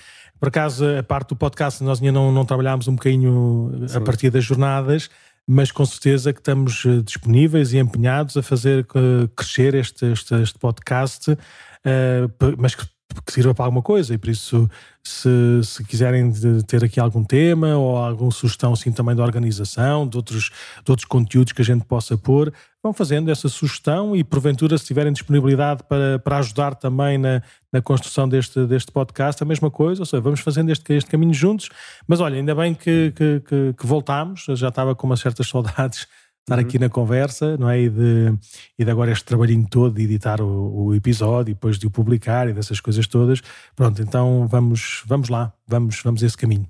[SPEAKER 1] por acaso, a parte do podcast, nós ainda não, não trabalhámos um bocadinho a
[SPEAKER 2] Sim.
[SPEAKER 1] partir das jornadas, mas com certeza que estamos eh, disponíveis e empenhados a fazer eh, crescer este, este, este podcast, eh, mas que, que sirva para alguma coisa. E por isso, se, se quiserem ter aqui algum tema ou alguma sugestão assim, também da organização, de outros, de outros conteúdos que a gente possa pôr, vão fazendo essa sugestão e, porventura, se tiverem disponibilidade para, para ajudar também na, na construção deste, deste podcast, a mesma coisa, ou seja, vamos fazendo este, este caminho juntos. Mas olha, ainda bem que, que, que, que voltámos, eu já estava com umas certas saudades estar aqui na conversa, não é? E de, e de agora este trabalhinho todo de editar o, o episódio e depois de o publicar e dessas coisas todas. Pronto, então vamos, vamos lá, vamos, vamos a esse caminho.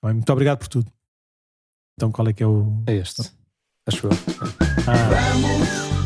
[SPEAKER 1] Tá? Muito obrigado por tudo. Então qual é que é o.
[SPEAKER 2] É este. Acho eu.
[SPEAKER 1] Ah,
[SPEAKER 3] Vamos